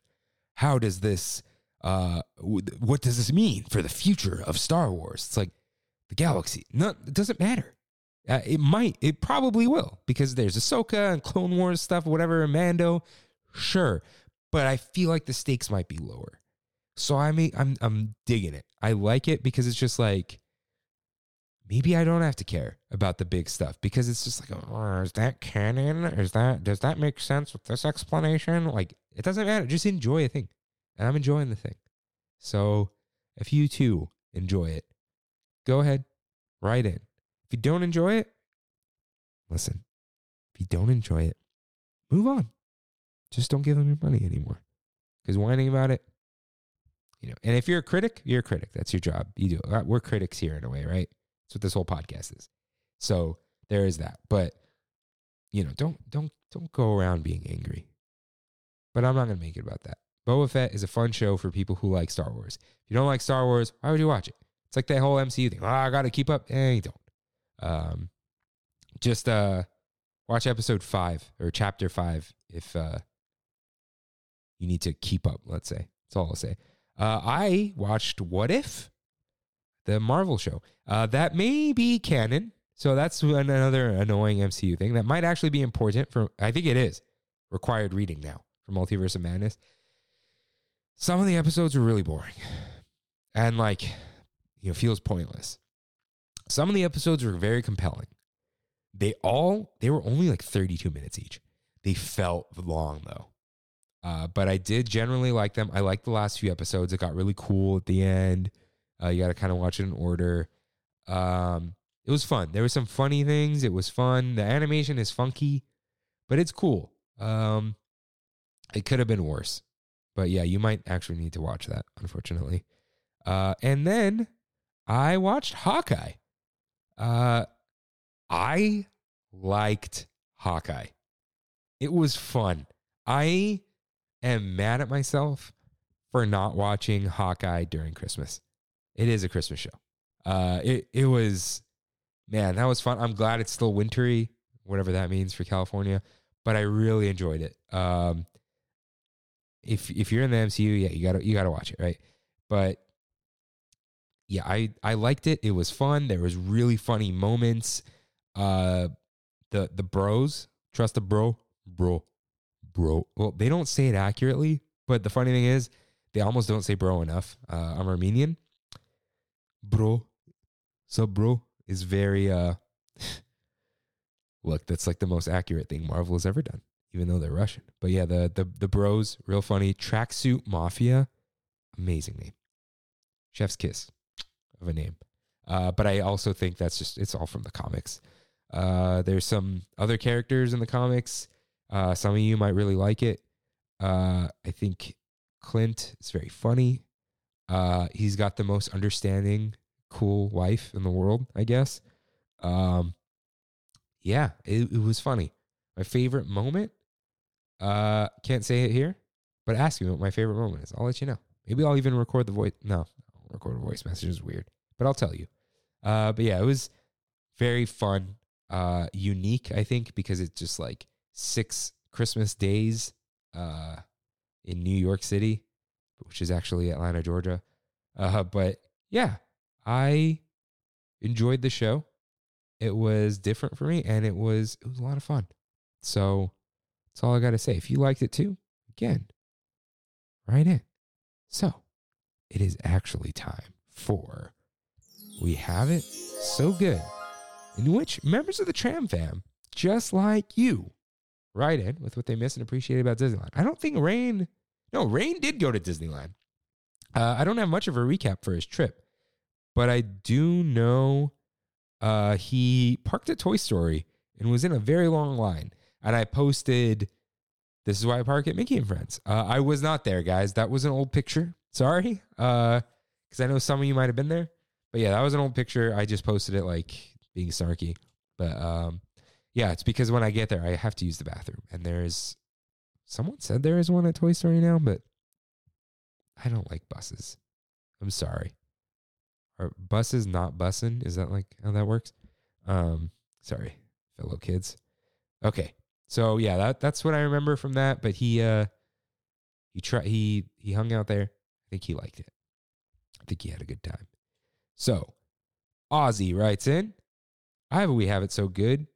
How does this uh what does this mean for the future of Star Wars? It's like the galaxy. No, it doesn't matter. Uh, it might, it probably will because there's Ahsoka and Clone Wars stuff, whatever, Mando, sure. But I feel like the stakes might be lower. So I mean, I'm I'm digging it. I like it because it's just like maybe I don't have to care about the big stuff because it's just like, oh, is that canon? Is that does that make sense with this explanation? Like, it doesn't matter. Just enjoy a thing, and I'm enjoying the thing. So, if you too enjoy it, go ahead, write in. If you don't enjoy it, listen. If you don't enjoy it, move on. Just don't give them your money anymore. Because whining about it, you know. And if you're a critic, you're a critic. That's your job. You do. it. We're critics here in a way, right? That's what this whole podcast is. So there is that. But you know, don't don't don't go around being angry. But I'm not gonna make it about that. Boba Fett is a fun show for people who like Star Wars. If you don't like Star Wars, why would you watch it? It's like that whole MCU thing. Oh, I gotta keep up. Eh, you don't. Um, just uh, watch episode five or chapter five if uh, you need to keep up. Let's say that's all I'll say. Uh, I watched What If, the Marvel show. Uh, that may be canon, so that's another annoying MCU thing that might actually be important for. I think it is required reading now for Multiverse of Madness. Some of the episodes are really boring, and like you know feels pointless. Some of the episodes were very compelling. They all they were only like 32 minutes each. They felt long though. Uh, but I did generally like them. I liked the last few episodes. It got really cool at the end. Uh, you got to kind of watch it in order. Um, it was fun. There were some funny things. It was fun. The animation is funky, but it's cool. Um, it could have been worse, but yeah, you might actually need to watch that. Unfortunately, uh, and then I watched Hawkeye. Uh, I liked Hawkeye. It was fun. I am mad at myself for not watching Hawkeye during Christmas. It is a Christmas show. Uh, it it was, man, that was fun. I'm glad it's still wintry, whatever that means for California. But I really enjoyed it. Um, if if you're in the MCU, yeah, you gotta you gotta watch it, right? But yeah, I I liked it. It was fun. There was really funny moments. Uh, the the bros trust the bro, bro, bro. Well, they don't say it accurately, but the funny thing is, they almost don't say bro enough. Uh, I'm Armenian. Bro, so bro is very uh. look, that's like the most accurate thing Marvel has ever done, even though they're Russian. But yeah, the the the bros, real funny. Tracksuit Mafia, amazing name. Chef's kiss of a name. Uh, but I also think that's just it's all from the comics. Uh, there's some other characters in the comics. Uh, some of you might really like it. Uh, I think Clint is very funny. Uh, he's got the most understanding, cool wife in the world, I guess. Um, yeah, it, it was funny. My favorite moment, uh, can't say it here, but ask me what my favorite moment is. I'll let you know. Maybe I'll even record the voice. No, record a voice message is weird, but I'll tell you. Uh, but yeah, it was very fun, uh, unique. I think because it's just like six Christmas days, uh, in New York City, which is actually Atlanta, Georgia. Uh, but yeah, I enjoyed the show. It was different for me, and it was it was a lot of fun. So that's all I got to say. If you liked it too, again, write in. So it is actually time for We Have It So Good, in which members of the Tram fam, just like you, write in with what they miss and appreciate about Disneyland. I don't think Rain, no, Rain did go to Disneyland. Uh, I don't have much of a recap for his trip, but I do know uh, he parked at Toy Story and was in a very long line. And I posted, "This is why I park at Mickey and Friends." Uh, I was not there, guys. That was an old picture. Sorry, because I know some of you might have been there. But yeah, that was an old picture. I just posted it like being snarky. But um, yeah, it's because when I get there, I have to use the bathroom, and there's someone said there is one at Toy Story now, but I don't like buses. I'm sorry. Are buses not bussing? Is that like how that works? Um, sorry, fellow kids. Okay, so yeah, that that's what I remember from that. But he uh he tried he he hung out there. Think he liked it. I think he had a good time. So Ozzy writes in, I have a we have it so good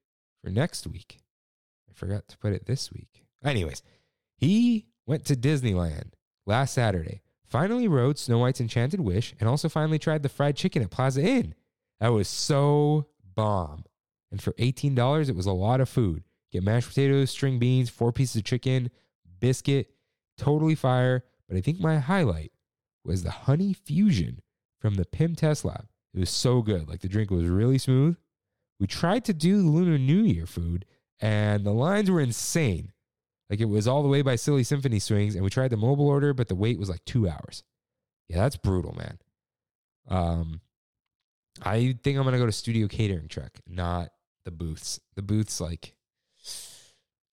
for next week. I forgot to put it this week. Anyways, he went to Disneyland last Saturday. Finally rode Snow White's Enchanted Wish and also finally tried the fried chicken at Plaza Inn. That was so bomb. And for $18, it was a lot of food. Get mashed potatoes, string beans, four pieces of chicken, biscuit, totally fire. But I think my highlight was the honey fusion from the Pym Test Lab. It was so good. Like the drink was really smooth. We tried to do the Lunar New Year food, and the lines were insane. Like it was all the way by Silly Symphony Swings, and we tried the mobile order, but the wait was like two hours. Yeah, that's brutal, man. Um, I think I'm gonna go to Studio Catering Truck, not the booths. The booths, like,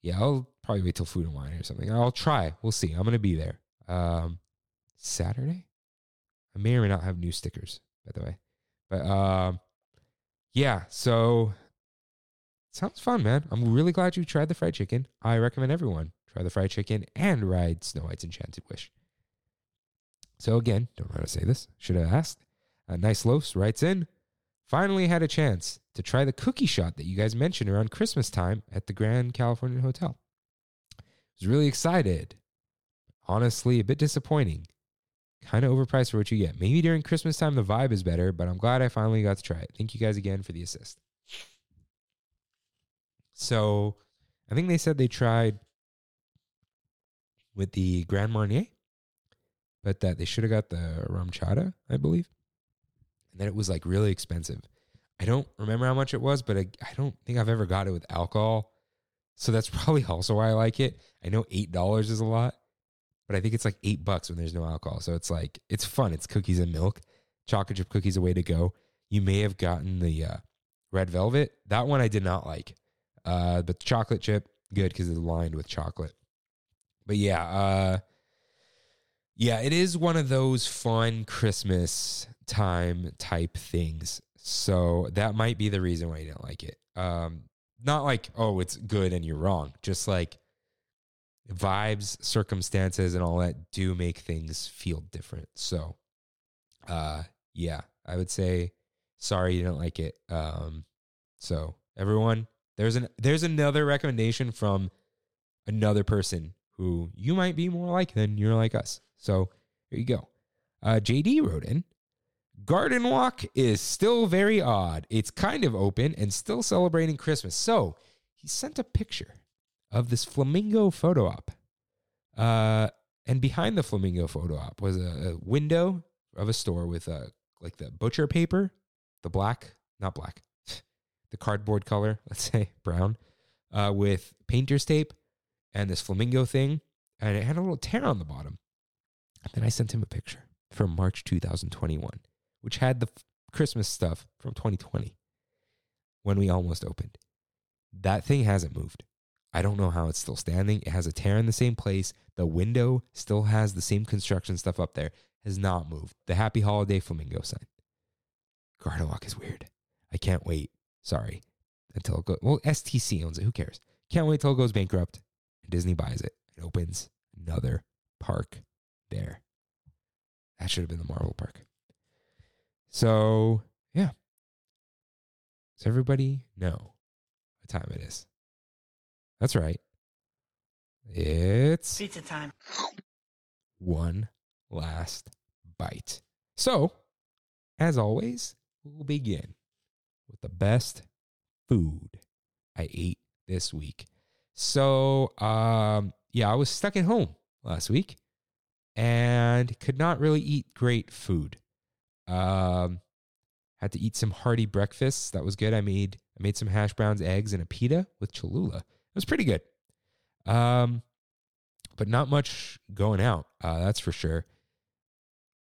yeah, I'll probably wait till Food and Wine or something. I'll try. We'll see. I'm gonna be there. Um, Saturday. I may or may not have new stickers, by the way. But um, yeah. So sounds fun, man. I'm really glad you tried the fried chicken. I recommend everyone try the fried chicken and ride Snow White's Enchanted Wish. So again, don't know how to say this. Should have asked. Uh, nice Loafs writes in. Finally had a chance to try the cookie shot that you guys mentioned around Christmas time at the Grand Californian Hotel. I Was really excited. Honestly, a bit disappointing. Kind of overpriced for what you get. Maybe during Christmas time the vibe is better, but I'm glad I finally got to try it. Thank you guys again for the assist. So I think they said they tried with the Grand Marnier, but that they should have got the RumChata, I believe. And then it was like really expensive. I don't remember how much it was, but I, I don't think I've ever got it with alcohol. So that's (laughs) probably also why I like it. I know $8 is a lot, but I think it's like eight bucks when there's no alcohol. So it's like, it's fun. It's cookies and milk. chocolate chip cookies a way to go. You may have gotten the uh, red velvet. That one I did not like. Uh, but the chocolate chip, good because it's lined with chocolate. But yeah, uh, yeah, it is one of those fun Christmas time type things. So that might be the reason why you didn't like it. Um, not like, oh, it's good and you're wrong. Just like vibes, circumstances, and all that do make things feel different. So, uh, yeah, I would say sorry you didn't like it. Um, so everyone, there's an there's another recommendation from another person who you might be more like than you're like us. So there you go. Uh, JD wrote in. Garden Walk is still very odd. It's kind of open and still celebrating Christmas. So he sent a picture of this flamingo photo op. Uh, and behind the flamingo photo op was a, a window of a store with a, like the butcher paper, the black, not black, (laughs) the cardboard color, (laughs) let's say brown, uh, with painter's tape and this flamingo thing. And it had a little tear on the bottom. And then I sent him a picture from March 2021, which had the f- Christmas stuff from 2020 when we almost opened. That thing hasn't moved. I don't know how it's still standing. It has a tear in the same place. The window still has the same construction stuff up there. Has not moved. The Happy Holiday Flamingo sign. Garden Walk is weird. I can't wait. Sorry. Until it goes. Well, STC owns it. Who cares? Can't wait till it goes bankrupt Disney buys it and opens another park there. That should have been the Marvel park. So, yeah. Does everybody know what time it is? That's right. It's Pizza time. one last bite. So, as always, we'll begin with the best food I ate this week. So, um, yeah, I was stuck at home last week and could not really eat great food. Um, had to eat some hearty breakfasts. That was good. I made I made some hash browns, eggs, and a pita with Cholula. It was pretty good. Um, but not much going out. Uh, that's for sure.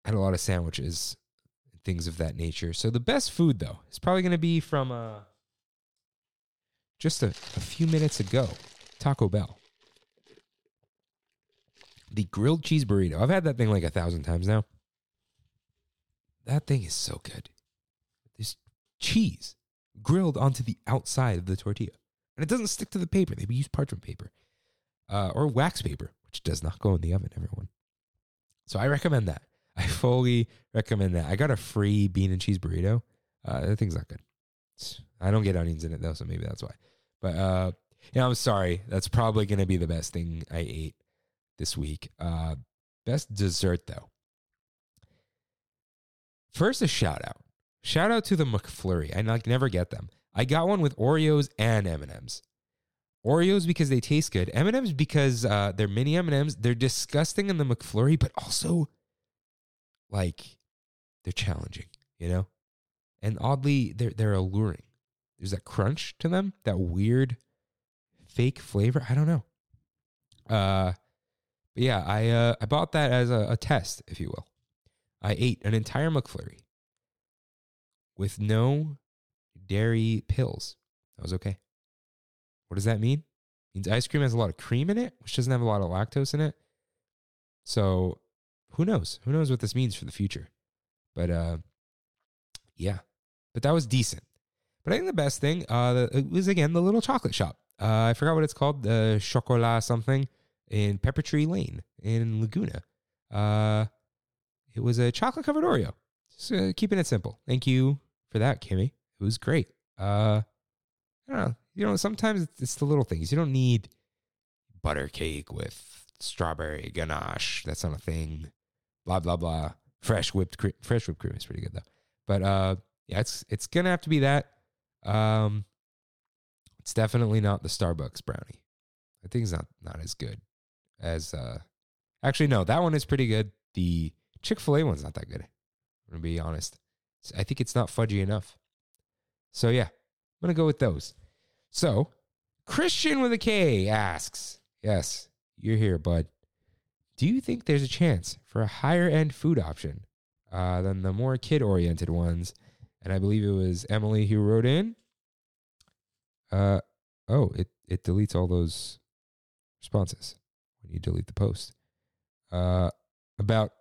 I Had a lot of sandwiches, things of that nature. So the best food though is probably going to be from uh, just a, a few minutes ago, Taco Bell. The grilled cheese burrito. I've had that thing like a thousand times now. That thing is so good. This cheese grilled onto the outside of the tortilla. And it doesn't stick to the paper. They use parchment paper uh, or wax paper, which does not go in the oven, everyone. So I recommend that. (laughs) I fully recommend that. I got a free bean and cheese burrito. Uh, that thing's not good. It's- I don't get onions in it though, so maybe that's why. But uh, yeah, I'm sorry. That's probably going to be the best thing I ate this week. Uh, best dessert though. First, a shout out. Shout out to the McFlurry. I like never get them. I got one with Oreos and M and M's. Oreos because they taste good. M and M's because uh, they're mini M and M's. They're disgusting in the McFlurry, but also like they're challenging. You know, and oddly they're they're alluring. There's that crunch to them, that weird fake flavor. I don't know. Uh, but yeah, I uh, I bought that as a, a test, if you will. I ate an entire McFlurry with no dairy pills. That was okay. What does that mean? It means ice cream has a lot of cream in it, which doesn't have a lot of lactose in it. So who knows? Who knows what this means for the future? But uh, yeah, but that was decent. But I think the best thing uh, was again the little chocolate shop. Uh, I forgot what it's called, the Chocolat something in Pepper Tree Lane in Laguna. Uh, it was a chocolate covered Oreo. Just uh, keeping it simple. Thank you for that, Kimmy. It was great. Uh, I don't know. You know, sometimes it's, the little things. You don't need butter cake with strawberry ganache. That's not a thing. Blah blah blah. Fresh whipped cream. Fresh whipped cream is pretty good though. But uh, yeah, it's it's gonna have to be that. Um, it's definitely not the Starbucks brownie. I think it's not not as good as uh. Actually, no, that one is pretty good. The Chick Fil A one's not that good. I'm gonna be honest. I think it's not fudgy enough. So yeah, I'm gonna go with those. So Christian with a K asks, yes, you're here, bud. Do you think there's a chance for a higher end food option uh, than the more kid oriented ones. And I believe it was Emily who wrote in. Uh, oh, it, it deletes all those responses when you delete the post. Uh, about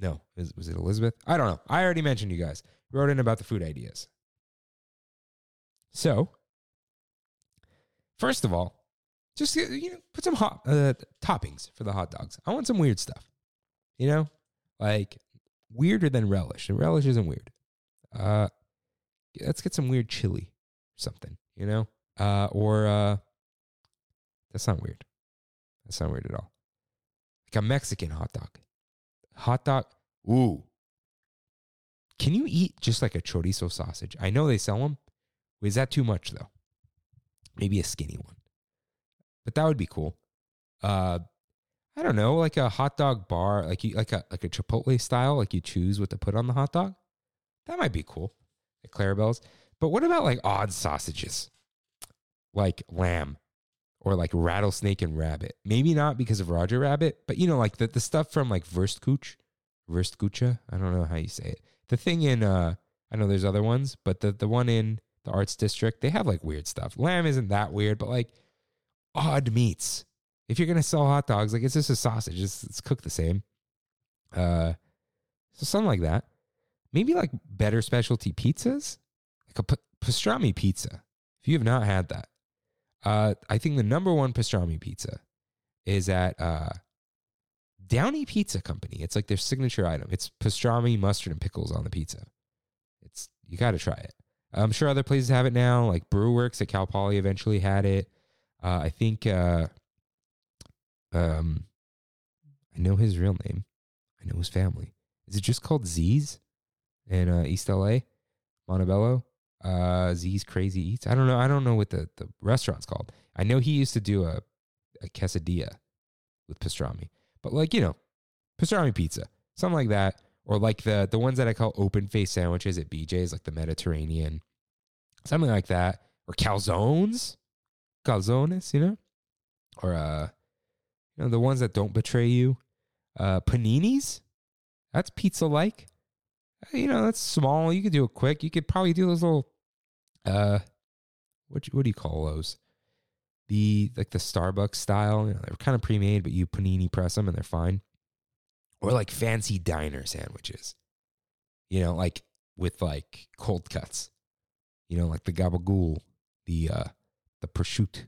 no, is, was it Elizabeth? I don't know. I already mentioned you guys wrote in about the food ideas. So, first of all, just you know, put some hot uh, toppings for the hot dogs. I want some weird stuff. You know, like weirder than relish. And relish isn't weird. Uh, let's get some weird chili something. You know, uh, or uh, that's not weird. That's not weird at all. Like a Mexican hot dog. Hot dog. Ooh. Can you eat just like a chorizo sausage? I know they sell them. Is that too much though? Maybe a skinny one. But that would be cool. Uh I don't know, like a hot dog bar, like you like a like a Chipotle style, like you choose what to put on the hot dog. That might be cool. At Clarabelle's. But what about like odd sausages? Like lamb or like rattlesnake and rabbit. Maybe not because of Roger Rabbit, but you know, like the, the stuff from like Wurstkuch, Wurstkucha. I don't know how you say it. The thing in uh I know there's other ones, but the the one in the arts district, they have like weird stuff. Lamb isn't that weird, but like odd meats. If you're gonna sell hot dogs, like it's just a sausage. It's, it's cooked the same. Uh, so something like that. Maybe like better specialty pizzas, like a p- pastrami pizza. If you have not had that, uh, I think the number one pastrami pizza is at uh, Downey Pizza Company. It's like their signature item. It's pastrami, mustard, and pickles on the pizza. It's you got to try it. I'm sure other places have it now. Like Brewworks at Cal Poly eventually had it. Uh, I think uh, um, I know his real name. I know his family. Is it just called Z's in uh, East LA, Montebello? Uh, Z's Crazy Eats. I don't know. I don't know what the, the restaurant's called. I know he used to do a, a quesadilla with pastrami, but like you know, pastrami pizza, something like that, or like the the ones that I call open face sandwiches at BJ's, like the Mediterranean, something like that, or calzones, calzones, you know, or uh, you know the ones that don't betray you, uh, paninis. That's pizza like. You know, that's small. You could do it quick. You could probably do those little, uh, what what do you call those? The like the Starbucks style. You know, they're kind of pre-made, but you panini press them and they're fine. Or like fancy diner sandwiches. You know, like with like cold cuts. You know, like the gabagool, the uh, the prosciutto.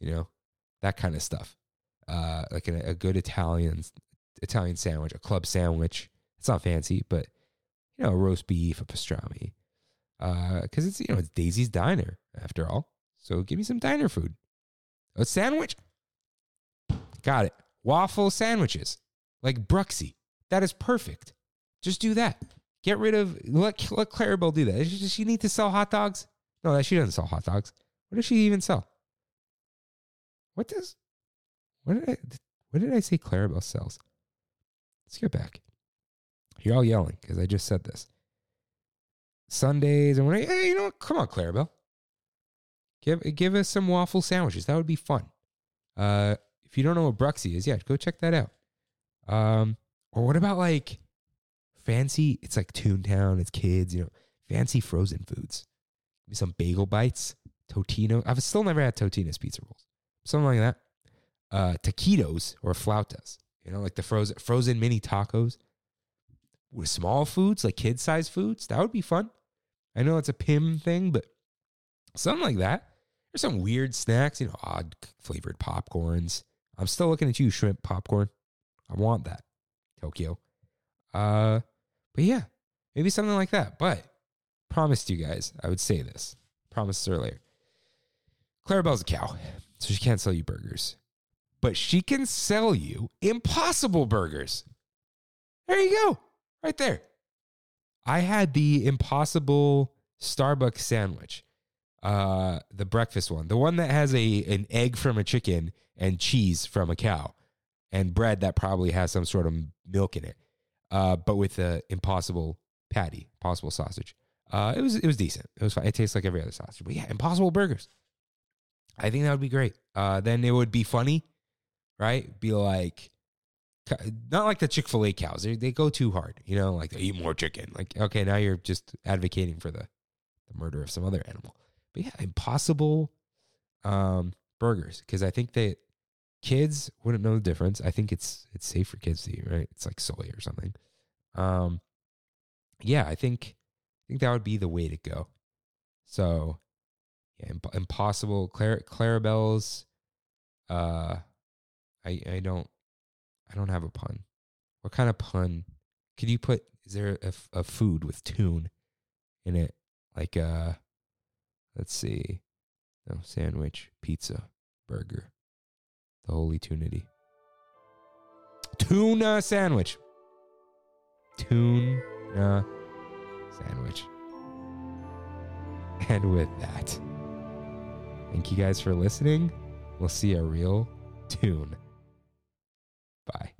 You know, that kind of stuff. Uh, like a, a good Italian Italian sandwich, a club sandwich. It's not fancy, but you know, a roast beef, a pastrami. Uh, Because uh, it's, you know, it's Daisy's Diner after all. So give me some diner food. A sandwich? Got it. Waffle sandwiches. Like Bruxie. That is perfect. Just do that. Get rid of, let, let Clarabelle do that. Does she, need to sell hot dogs? No, that she doesn't sell hot dogs. What does she even sell? What does, what did I, what did I say Clarabelle sells? Let's go back. You're all yelling because I just said this. Sundaes and when I, hey, you know what? Come on, Clarabelle. Give give us some waffle sandwiches. That would be fun. Uh, if you don't know what Bruxie is, yeah, go check that out. Um, or what about like fancy? It's like Toontown. It's kids. You know, fancy frozen foods. Maybe some bagel bites, Totino. I've still never had Totino's pizza rolls. Something like that. Uh, taquitos or flautas. You know, like the frozen frozen mini tacos with small foods, like kid size foods. That would be fun. I know it's a Pym thing, but something like that. There's some weird snacks, you know, odd flavored popcorns. I'm still looking at you, shrimp popcorn. I want that, Tokyo. Uh, but yeah, maybe something like that. But promised you guys, I would say this. Promised earlier. Clarabelle's a cow, so she can't sell you burgers, but she can sell you impossible burgers. There you go right there. I had the impossible Starbucks sandwich, uh, the breakfast one, the one that has a an egg from a chicken and cheese from a cow, and bread that probably has some sort of milk in it, uh, but with the impossible patty, impossible sausage. Uh, it was it was decent. It was fine. It tastes like every other sausage, but yeah, impossible burgers. I think that would be great. Uh, then it would be funny, right? Be like, Not like the Chick Fil A cows. They, they go too hard. You know, like they eat more chicken. Like okay, now you're just advocating for the the murder of some other animal. But yeah, Impossible um, burgers because I think that kids wouldn't know the difference. I think it's it's safe for kids to eat. Right? It's like soy or something. Um, yeah, I think I think that would be the way to go. So, yeah, imp- impossible. Clar- Clarabelle's. Uh, I I don't I don't have a pun. What kind of pun could you put? Is there a, a food with tune in it? Like uh, let's see, no sandwich, pizza, burger, the holy tunity. Tuna sandwich. Tuna sandwich. (laughs) And with that, thank you guys for listening. We'll see a real tune. Bye.